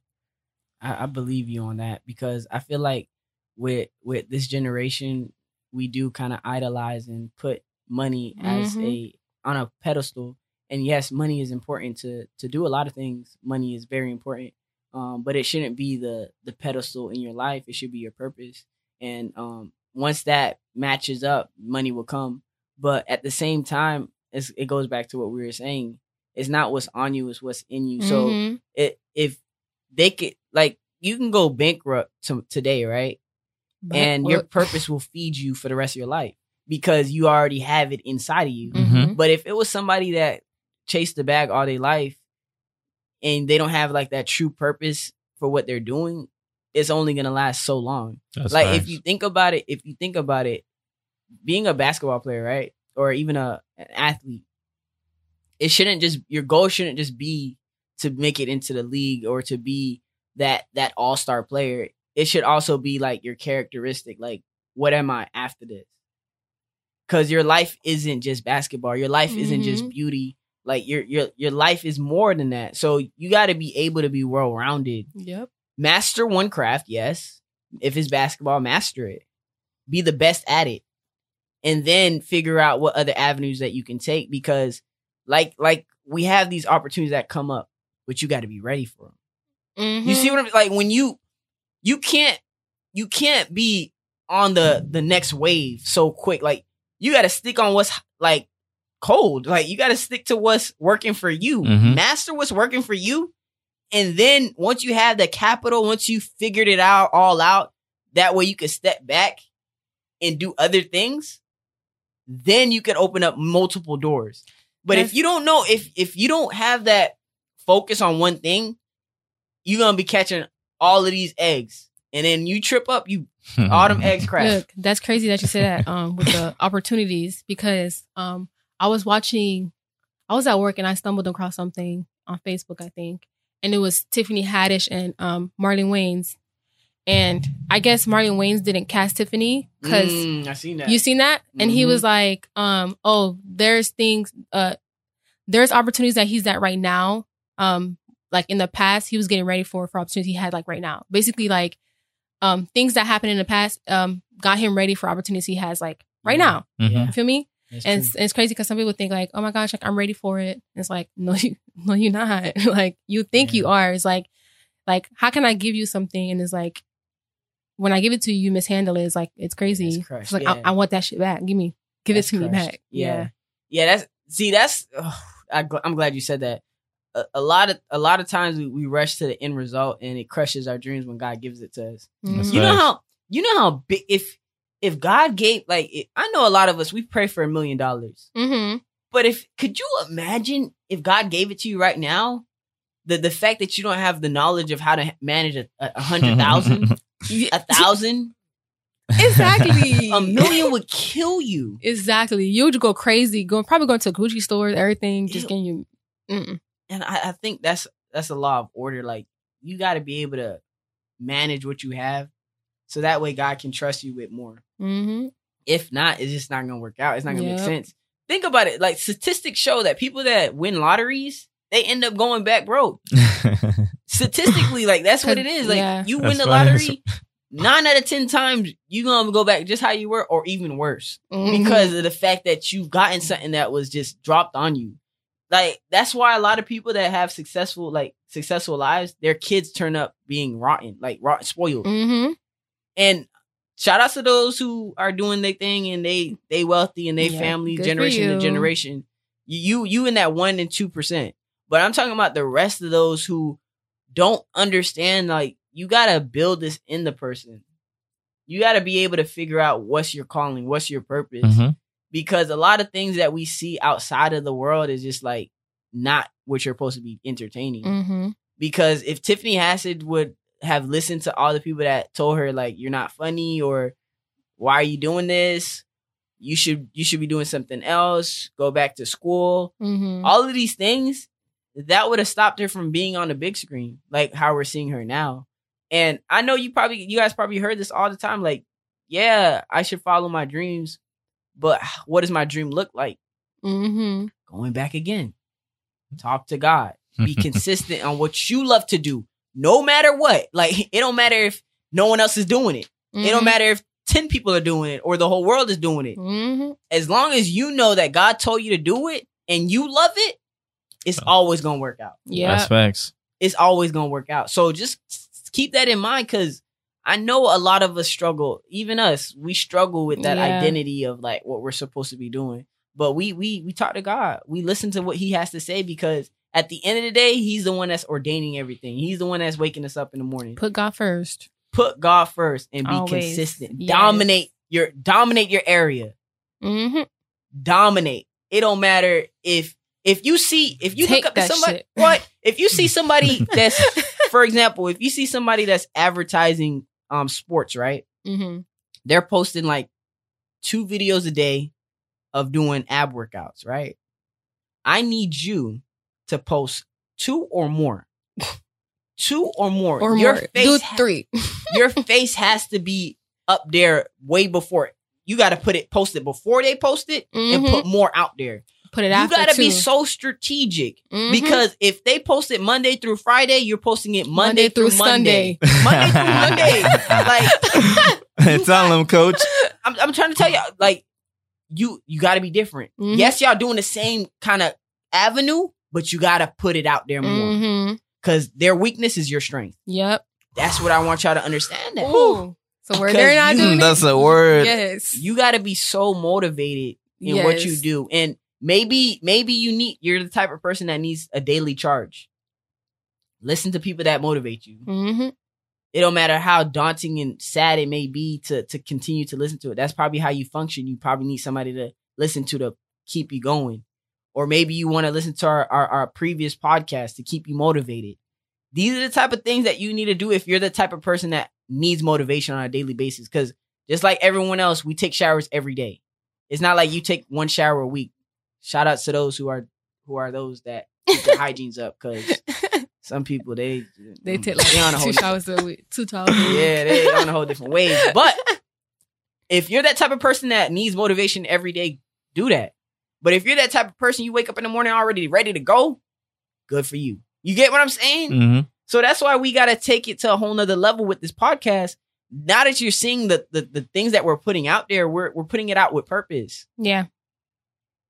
I, I believe you on that because I feel like with with this generation, we do kind of idolize and put money as Mhm. a on a pedestal. And yes, money is important to to do a lot of things. Money is very important, um, but it shouldn't be the the pedestal in your life. It should be your purpose. And um, once that matches up, money will come. But at the same time, it's, it goes back to what we were saying. It's not what's on you; it's what's in you. So Mhm. it if they could like you can go bankrupt to, today, right? But and your purpose will feed you for the rest of your life because you already have it inside of you. Mhm. But if it was somebody that chased the bag all their life and they don't have like that true purpose for what they're doing, it's only gonna last so long. That's like facts. if you think about it, if you think about it, being a basketball player, right, or even a an athlete, it shouldn't just your goal shouldn't just be to make it into the league or to be that that all star player. It should also be like your characteristic, like what am I after this? Because your life isn't just basketball. Your life isn't just Mhm. beauty. Like your your your life is more than that. So you got to be able to be well rounded Yep. master one craft, yes. If it's basketball, master it. Be the best at it. And then figure out what other avenues that you can take because like like we have these opportunities that come up, but you got to be ready for them. You see what I'm like when you you can't you can't be on the the next wave so quick. Like you got to stick on what's like cold. Like you got to stick to what's working for you. Mhm. Master what's working for you. And then once you have the capital, once you figured it out all out, that way you can step back and do other things. Then you can open up multiple doors. But if you don't know, if if you don't have that focus on one thing, you're gonna be catching all of these eggs. And then you trip up, you all them eggs crash. Look, that's crazy that you say that um, with the opportunities because um, I was watching, I was at work and I stumbled across something on Facebook, I think, and it was Tiffany Haddish and um, Marlon Wayans. And I guess Marlon Wayans didn't cast Tiffany because Mm, I seen that. you seen that? And he Mhm. was like, um, oh, there's things, uh, there's opportunities that he's at right now. Um, like in the past, he was getting ready for for opportunities he had like right now. Basically, like, um, things that happened in the past, um, got him ready for opportunities he has like right Yeah. now. Mhm. You feel me? That's And true. it's, it's crazy because some people think like, oh my gosh, like I'm ready for it. And it's like, no, you, no, you're not. like you think you are. It's like, like how can I give you something? And it's like, when I give it to you, you mishandle it. It's like it's crazy. It's It's, like yeah. I, I want that shit back. Give me, give That's it to me back. Yeah. Yeah. yeah, that's see, that's ugh, I, gl- I'm glad you said that. A, a lot of a lot of times we, we rush to the end result and it crushes our dreams when God gives it to us. That's Mhm. You know how you know how big if if God gave like it, I know a lot of us we pray for a million dollars, Mhm. but if could you imagine if God gave it to you right now? The, the fact that you don't have the knowledge of how to manage a, a a hundred thousand, a thousand, Exactly. a million would kill you. Exactly. You would go crazy. Going probably going to Gucci stores, everything, just Ew. getting you. Mm-mm. And I, I think that's that's a law of order. Like you got to be able to manage what you have, so that way God can trust you with more. Mm-hmm. If not, it's just not gonna work out. It's not gonna make sense. Think about it. Like statistics show that people that win lotteries, they end up going back broke. Statistically, like that's what it is. Like Yeah. you win That's the funny. lottery, nine out of ten times you gonna go back just how you were, or even worse Mm-hmm. because of the fact that you've gotten something that was just dropped on you. Like that's why a lot of people that have successful like successful lives, their kids turn up being rotten, like rotten, spoiled. Mm-hmm. And shout out to those who are doing their thing and they they wealthy and they Yeah, family generation to generation. You you in that one and two percent. But I'm talking about the rest of those who don't understand. Like you gotta build this in the person. You gotta be able to figure out what's your calling, what's your purpose Mhm. Because a lot of things that we see outside of the world is just like not what you're supposed to be entertaining. Mm-hmm. Because if Tiffany Haddish would have listened to all the people that told her like you're not funny or why are you doing this? You should you should be doing something else. Go back to school. Mm-hmm. All of these things that would have stopped her from being on the big screen, like how we're seeing her now. And I know you probably you guys probably heard this all the time. Like, yeah, I should follow my dreams, but what does my dream look like? Mm-hmm. going back again. Talk to God. Be consistent on what you love to do, no matter what. Like it don't matter if no one else is doing it. It don't matter if ten people are doing it or the whole world is doing it. Mm-hmm. As long as you know that God told you to do it and you love it, it's always gonna work out. Yeah. That's facts. It's always gonna work out. So just keep that in mind because I know a lot of us struggle, even us, we struggle with that Yeah. identity of like what we're supposed to be doing. But we we we talk to God. We listen to what He has to say because at the end of the day, He's the one that's ordaining everything. He's the one that's waking us up in the morning. Put, God first. Put God first and be Always. consistent. Yes. Dominate your dominate your area. Mm-hmm. Dominate. It don't matter if if you see if you Take look up to somebody shit. what if you see somebody that's for example if you see somebody that's advertising um sports right mm-hmm. they're posting like two videos a day of doing ab workouts, right? I need you to post two or more. two or more. Or your more. Face ha- three. your face has to be up there way before. You got to put it, post it before they post it, and Mhm. put more out there. Put it out. You got to be so strategic Mhm. because if they post it Monday through Friday, you're posting it Monday, Monday through, through Monday. Sunday. Monday through Monday. Like, tell them, coach. I'm, I'm trying to tell you, like, you you got to be different. Mhm. Yes, y'all doing the same kind of avenue, but you got to put it out there more Mm-hmm. because their weakness is your strength. Yep. That's what I want y'all to understand. That Ooh. So where 'Cause they're not you- doing That's it, a word. Yes. you got to be so motivated in what you do, and maybe maybe you need you're the type of person that needs a daily charge. Listen to people that motivate you. hmm It don't matter how daunting and sad it may be to to continue to listen to it. That's probably how you function. You probably need somebody to listen to to keep you going. Or maybe you want to listen to our, our, our previous podcast to keep you motivated. These are the type of things that you need to do if you're the type of person that needs motivation on a daily basis. Because just like everyone else, we take showers every day. It's not like you take one shower a week. Shout out to those who are who are those that keep their hygiene's up. Because some people they They take like they on a whole two showers a week, two towels. yeah, they on a whole different ways. But if you're that type of person that needs motivation every day, do that. But if you're that type of person, you wake up in the morning already ready to go, good for you. You get what I'm saying? hmm So that's why we got to take it to a whole nother level with this podcast. Now that you're seeing the, the the things that we're putting out there, we're we're putting it out with purpose. yeah.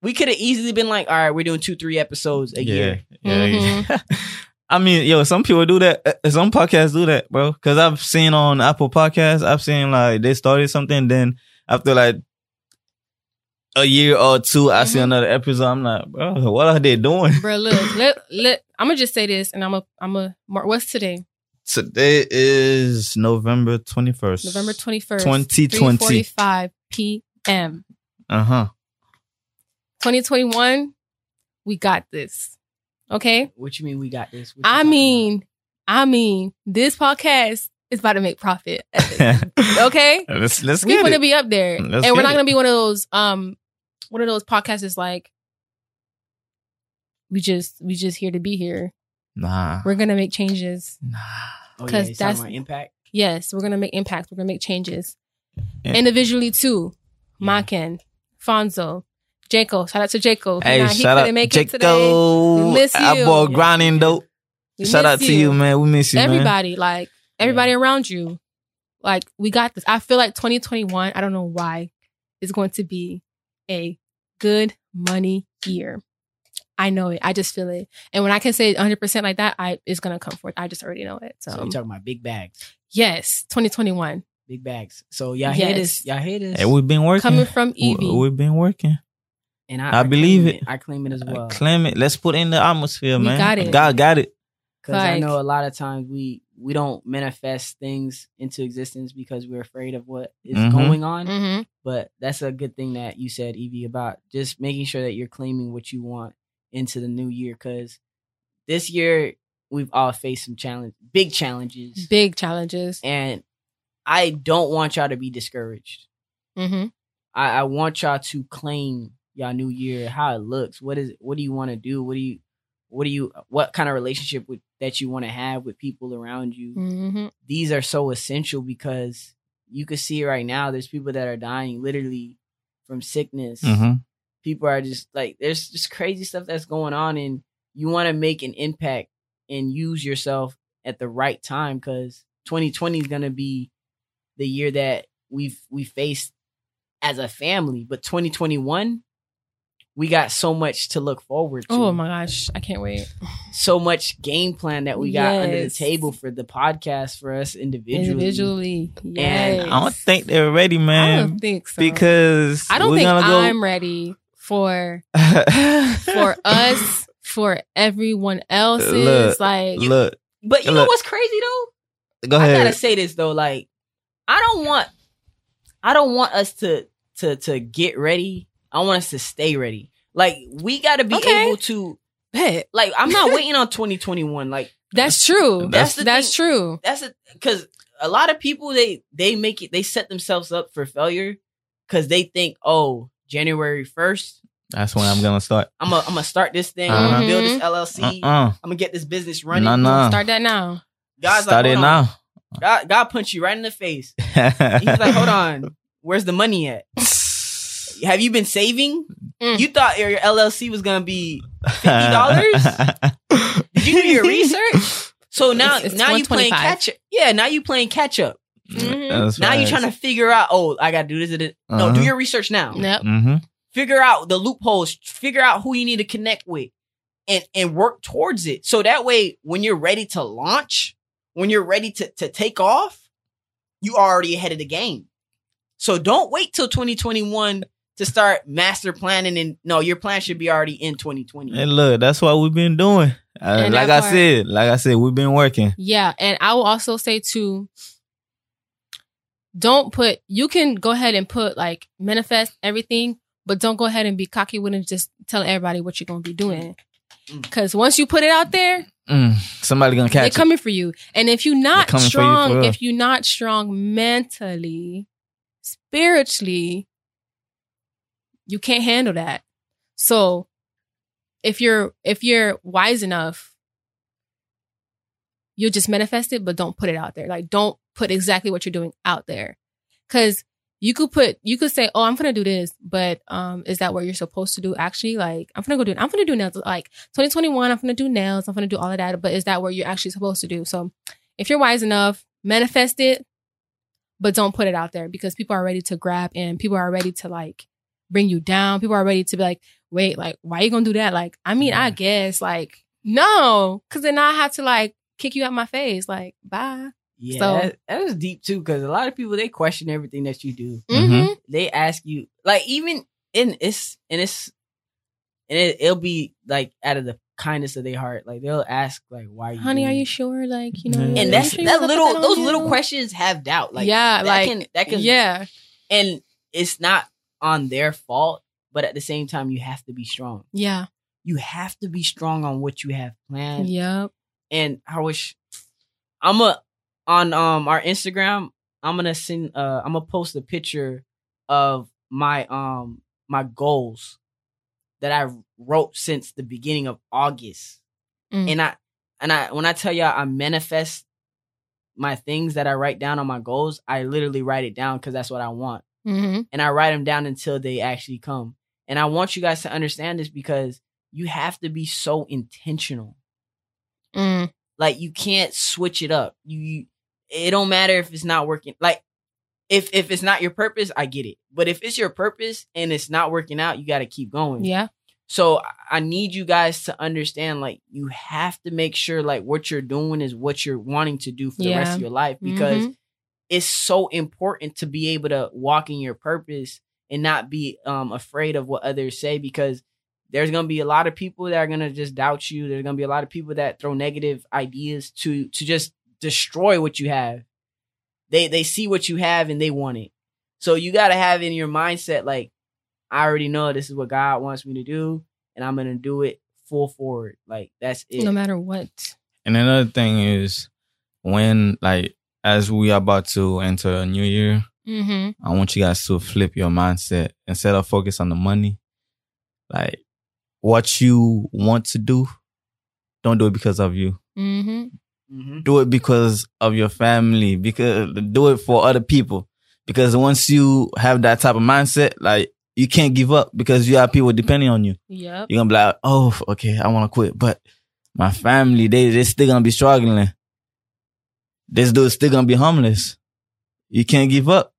We could have easily been like, all right, we're doing two, three episodes a yeah, year. yeah. Mm-hmm. I mean, yo, some people do that. Uh, Some podcasts do that, bro. Because I've seen on Apple Podcasts, I've seen like they started something, then after like a year or two, I see Mhm. another episode. I'm like, bro, what are they doing? Bro, look, let let I'm gonna just say this, and I'm a I'm a mark. What's today? Today is November 21st. November twenty first, 2020. forty five p.m. Uh huh. 2021. We got this. Okay. What you mean we got this? I talking mean, I mean, this podcast is about to make profit. okay. let's let's We're get gonna it. be up there, Let's and we're not it. gonna be one of those um one of those podcasts is like we just we just here to be here. Nah. We're gonna make changes. Nah. about? Oh, 'cause yeah, that's- about impact. Yes, we're gonna make impacts. We're gonna make changes Yeah. individually too. Yeah. Maken, Fanzo, Djeko. Shout out to Djeko. Hey, Nah, he shout out couldn't make it today. Djeko. We miss That you. boy grinding dope. We Shout miss out to you, man. We miss you, man. Everybody, like everybody around you, like we got this. I feel like 2021. I don't know why is going to be a good money year. I know it. I just feel it. And when I can say 100 percent like that, I it's gonna come forth. I just already know it. So, So you talking about big bags, yes, 2021 big bags. So y'all hear Yes. this? Y'all hear this? Hey, we've been working. coming from We- Evie. We've been working. And I, I believe claim it. I claim it as well. Claim it. Let's put it in the atmosphere, We man. got it. God got it. Because I know a lot of times we we don't manifest things into existence because we're afraid of what is Mhm. going on. hmm But that's a good thing that you said, Evie, about just making sure that you're claiming what you want into the new year. Because this year we've all faced some challenge, big challenges, Big challenges. and I don't want y'all to be discouraged. hmm I, I want y'all to claim y'all new year, how it looks. What is what do you want to do? What do you what do you what kind of relationship with that you want to have with people around you? hmm These are so essential because you can see right now there's people that are dying literally from sickness. hmm People are just like there's just crazy stuff that's going on and you want to make an impact and use yourself at the right time because 2020 is going to be the year that we've we faced as a family but 2021 we got so much to look forward to Oh my gosh, I can't wait. so much game plan that we got under the table for the podcast for us individually, Individually, yes. I don't think they're ready, I man. don't think so. because I don't we're think go. I'm ready for for us, for everyone else's. Look, like Look, but you know what's crazy though go ahead. i gotta say this though like i don't want i don't want us to to to get ready i want us to stay ready like we gotta be Okay. able to bet. like i'm not waiting on 2021 like That's true. That's That's the that's, thing. true. that's a because a lot of people they they make it they set themselves up for failure because they think oh january 1st That's when I'm gonna start. i'm gonna I'm gonna start this thing i'm Uh-huh. gonna build this llc Uh i'm gonna get this business running No, no. Start that now. God's Start like, it on. now. God, God punch you right in the face he's like hold on where's the money at have you been saving Mm. you thought your, your llc was gonna be $50? did you do your research so now It's- it's now you playing catch up yeah now you playing catch up Mhm. That's now you're trying to figure out oh i gotta do this, this. no Uh-huh. do your research now Yep. Mm-hmm. figure out the loopholes figure out who you need to connect with and and work towards it so that way when you're ready to launch when you're ready to to take off you already ahead of the game so don't wait till 2021 to start master planning and no, your plan should be already in 2020. And look, that's what we've been doing. Uh, like that I part- said, like I said, we've been working. Yeah, and I will also say too don't put you can go ahead and put like manifest everything, but don't go ahead and be cocky with it just tell everybody what you're gonna be doing. Mm. Cause once you put it out there, Mm, somebody gonna catch. they're catch it. coming for you. And if you're not coming for you strong, for if you're not strong mentally, spiritually, you can't handle that. So if you're if you're wise enough, you'll just manifest it, but don't put it out there. Like don't put exactly what you're doing out there. Cause you could put you could say, Oh, I'm gonna do this, but um, is that what you're supposed to do actually? Like, I'm gonna go do it. I'm gonna do nails like 2021, I'm gonna do nails, I'm gonna do all of that, but is that what you're actually supposed to do? So if you're wise enough, manifest it, but don't put it out there because people are ready to grab and people are ready to like bring you down. People are ready to be like, wait, like, why you gonna do that? Like, I mean, I guess, like, no, because then I have to like kick you out my face, like, bye. Yeah, So- that, that is deep too, because a lot of people they question everything that you do. Mhm. Mm-hmm. They ask you, like, even in it's and it's and it, it'll be like out of the kindness of their heart, like they'll ask, like, "Why are you Honey, are you sure? Like, you know, And are And that's sure that little on those you? little questions have doubt. Like, yeah, that like, can that can yeah, and it's not on their fault, but at the same time, you have to be strong. yeah, You have to be strong on what you have planned. yep. and I wish I'm a on um our Instagram. I'm gonna send uh I'm gonna post a picture of my um my goals that I wrote since the beginning of August, Mm. and I and I when I tell y'all I manifest my things that I write down on my goals, I literally write it down because that's what I want Mm-hmm. and I write them down until they actually come. And I want you guys to understand this because you have to be so intentional. Mm. Like you can't switch it up. You, you it don't matter if it's not working. Like if if it's not your purpose, I get it. But if it's your purpose and it's not working out, you got to keep going. Yeah. So I- need you guys to understand like you have to make sure like what you're doing is what you're wanting to do for the rest of your life because Mhm. It's so important to be able to walk in your purpose and not be um afraid of what others say because there's gonna be a lot of people that are gonna just doubt you. There's gonna be a lot of people that throw negative ideas to to just destroy what you have. They they see what you have and they want it. So you gotta have in your mindset like, I already know this is what God wants me to do, and I'm gonna do it full forward. Like that's it. No matter what. And another thing is when like as we are about to enter a new year, Mm-hmm. I want you guys to flip your mindset instead of focus on the money. Like what you want to do, don't do it because of you. Mm-hmm. Mhm. Do it because of your family. Because do it for other people. Because once you have that type of mindset, like you can't give up because you have people depending on you. Yep. You're gonna be like, oh, okay, I want to quit, but my family, they they still gonna be struggling. This dude's still gonna be homeless. You can't give up.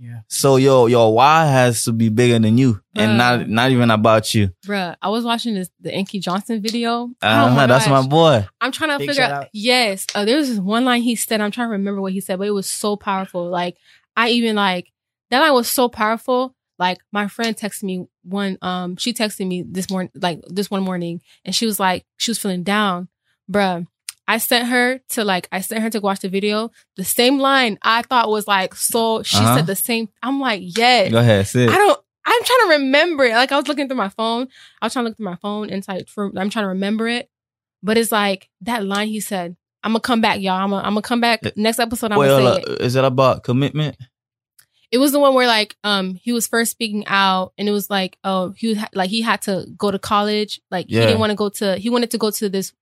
Yeah. So your your why has to be bigger than you, and not not even about you. Bruh, I was watching this the Inky Johnson video. Uh-huh, oh my that's gosh. my boy. I'm trying to Big figure out. out. Yes, uh, there was this one line he said. I'm trying to remember what he said, but it was so powerful. Like I even like that line was so powerful. Like my friend texted me one. Um, she texted me this morning, like this one morning, and she was like, she was feeling down, bruh. I sent her to like, I sent her to watch the video. The same line I thought was like, so she Uh-huh. said the same. I'm like, yes. Go ahead, sit. I don't. I'm trying to remember it. Like I was looking through my phone. I was trying to look through my phone inside. For I'm trying to remember it, but it's like that line he said. I'm gonna come back, y'all. I'm gonna, I'm gonna come back Uh, next episode. I'm Well, gonna say it. is it about commitment? It was the one where like um he was first speaking out, and it was like oh he was, like he had to go to college. Like he didn't want to go to. He wanted to go to this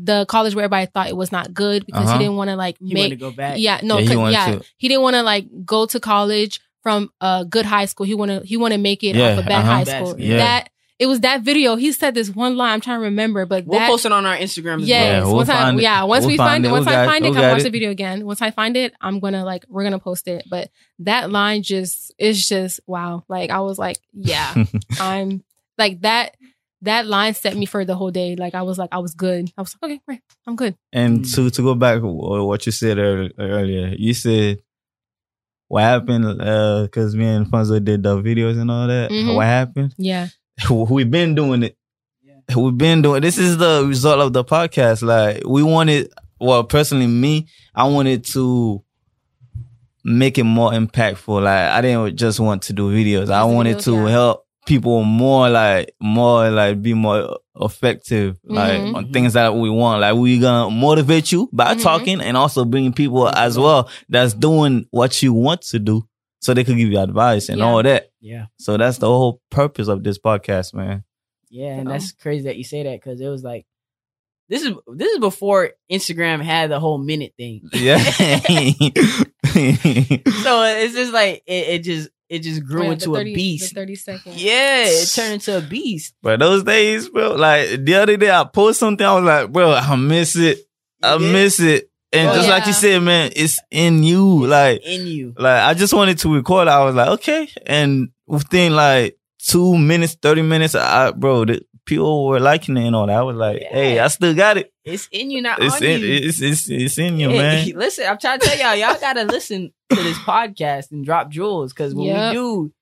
the college where everybody thought it was not good because Uh-huh. he didn't want to like He make wanted to go back. yeah, no, Yeah, he 'cause- wanted yeah, to. he didn't want to like go to college from a good high school. He want to he want to make it Yeah, off a bad uh-huh. high school. school. Yeah. That it was that video. He said this one line. I'm trying to remember, but We'll that post it on our Instagram. Yes. Yeah, well. we'll once I it. yeah once We'll we find find it. it, once We'll I find it, we'll I'll watch it. the video again. Once I find it, I'm gonna like we're gonna post it. But that line just is just wow. Like I was like yeah, I'm like that. That line set me for the whole day. Like I was like I was good. I was like okay, right, I'm good. And Mm. to to go back what you said earl- earlier, you said what happened? Uh, cause me and Fanzo did the videos and all that. Mhm. What happened? Yeah. We've been doing it. Yeah. We've been doing. This is the result of the podcast. Like we wanted. Well, personally, me, I wanted to make it more impactful. Like I didn't just want to do videos. I wanted videos, to yeah. help people more, like more, like be more effective, like Mhm. on things that we want. Like we gonna motivate you by Mhm. talking and also bringing people as well that's doing what you want to do, so they could give you advice and Yeah. all that. Yeah. So that's the whole purpose of this podcast, man. Yeah, and So- that's crazy that you say that because it was like this is this is before Instagram had the whole minute thing. Yeah. So it's just like it, it just it just grew Yeah, the into 30 a beast. The 30 seconds. Yeah, it turned into a beast. but those days, bro, like the other day I post something, I was like, bro, I miss it. I You miss it. And Oh, just like you said, man, it's in you. Like, in you. like I just wanted to record. I was like, okay. And within like two minutes, 30 minutes, I, bro, the people were liking it and all that. I was like, Yeah. hey, I still got it. It's in you, not It's on in, you. it's, it's, it's in you, Hey, man. Listen, I'm trying to tell y'all, y'all gotta listen to this podcast and drop jewels because when Yep. we do,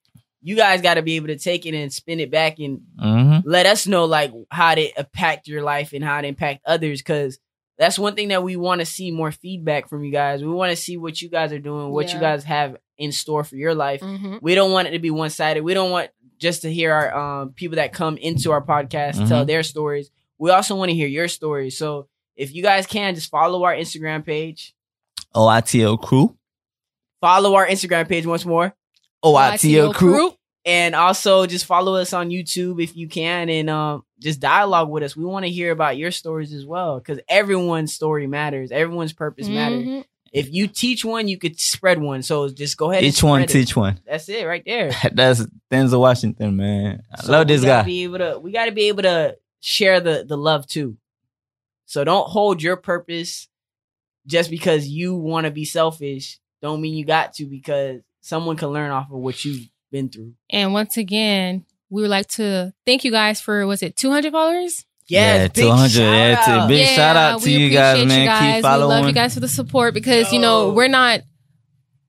you guys got to be able to take it and spin it back and hmm let us know like how to impact your life and how to impact others because that's one thing that we want to see more feedback from you guys we want to see what you guys are doing what you guys have in store for your life Mm-hmm. we don't want it to be one-sided we don't want just to hear our um, people that come into our podcast tell Mhm. their stories we also want to hear your stories so if you guys can just follow our instagram page OITO crew. follow our instagram page once more OITO crew. and also just follow us on YouTube if you can, and um, just dialogue with us. We want to hear about your stories as well, because everyone's story matters. Everyone's purpose matters. If you teach one, you could spread one. So just go ahead. and Each one it. teach one. That's it, right there. That's Denzel Washington, man. I So love this guy. Be able to, we got to be able to share the the love too. So don't hold your purpose just because you want to be selfish. Don't mean you got to because someone can learn off of what you've been through. And once again, we would like to thank you guys for was it 200 followers? Yes, yeah, big 200. shout Yeah, it's a out. big shout out to we you guys, appreciate man. you guys. Keep We following. love you guys for the support because you know we're not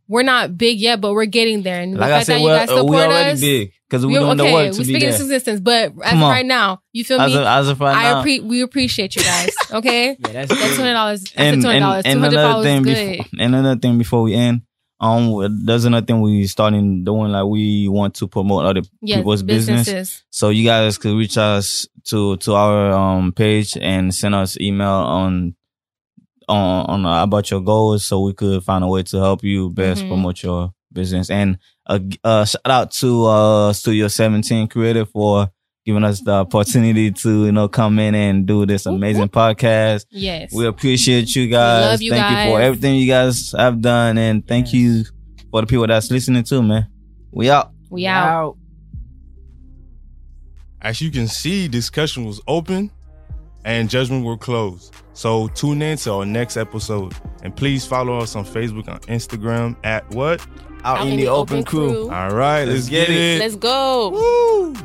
we're not big yet, but we're getting there. And the Like I fact said, that you we're, guys uh, we support already us, big because we're we're doing okay. the work we're to be speaking there. this existence, but as Come of on. right now, you feel As me? of, as of right I now. appre- we appreciate you guys. Okay, Yeah, that's, that's good. twenty dollars. That's and, twenty and, dollars. Two and dollars thing good. before, and another thing before we end, um, there's another thing we starting doing. Like we want to promote other Yes, people's business. businesses. So you guys could reach us to to our um page and send us email on on, on about your goals, so we could find a way to help you best Mhm. promote your business. And uh, uh, shout out to uh Studio Seventeen Creative for giving us the opportunity to you know come in and do this Whoop, amazing podcast. Yes. We appreciate you guys. love you thank you for everything you guys have done, and thank Yes. you for the people that's listening too, man. We out. we out. As you can see, discussion was open and judgment were closed. So tune in to our next episode. And please follow us on Facebook and Instagram at what? Out, in, the, open, crew. All right, let's, Let's get get, it. it. Let's go. Woo!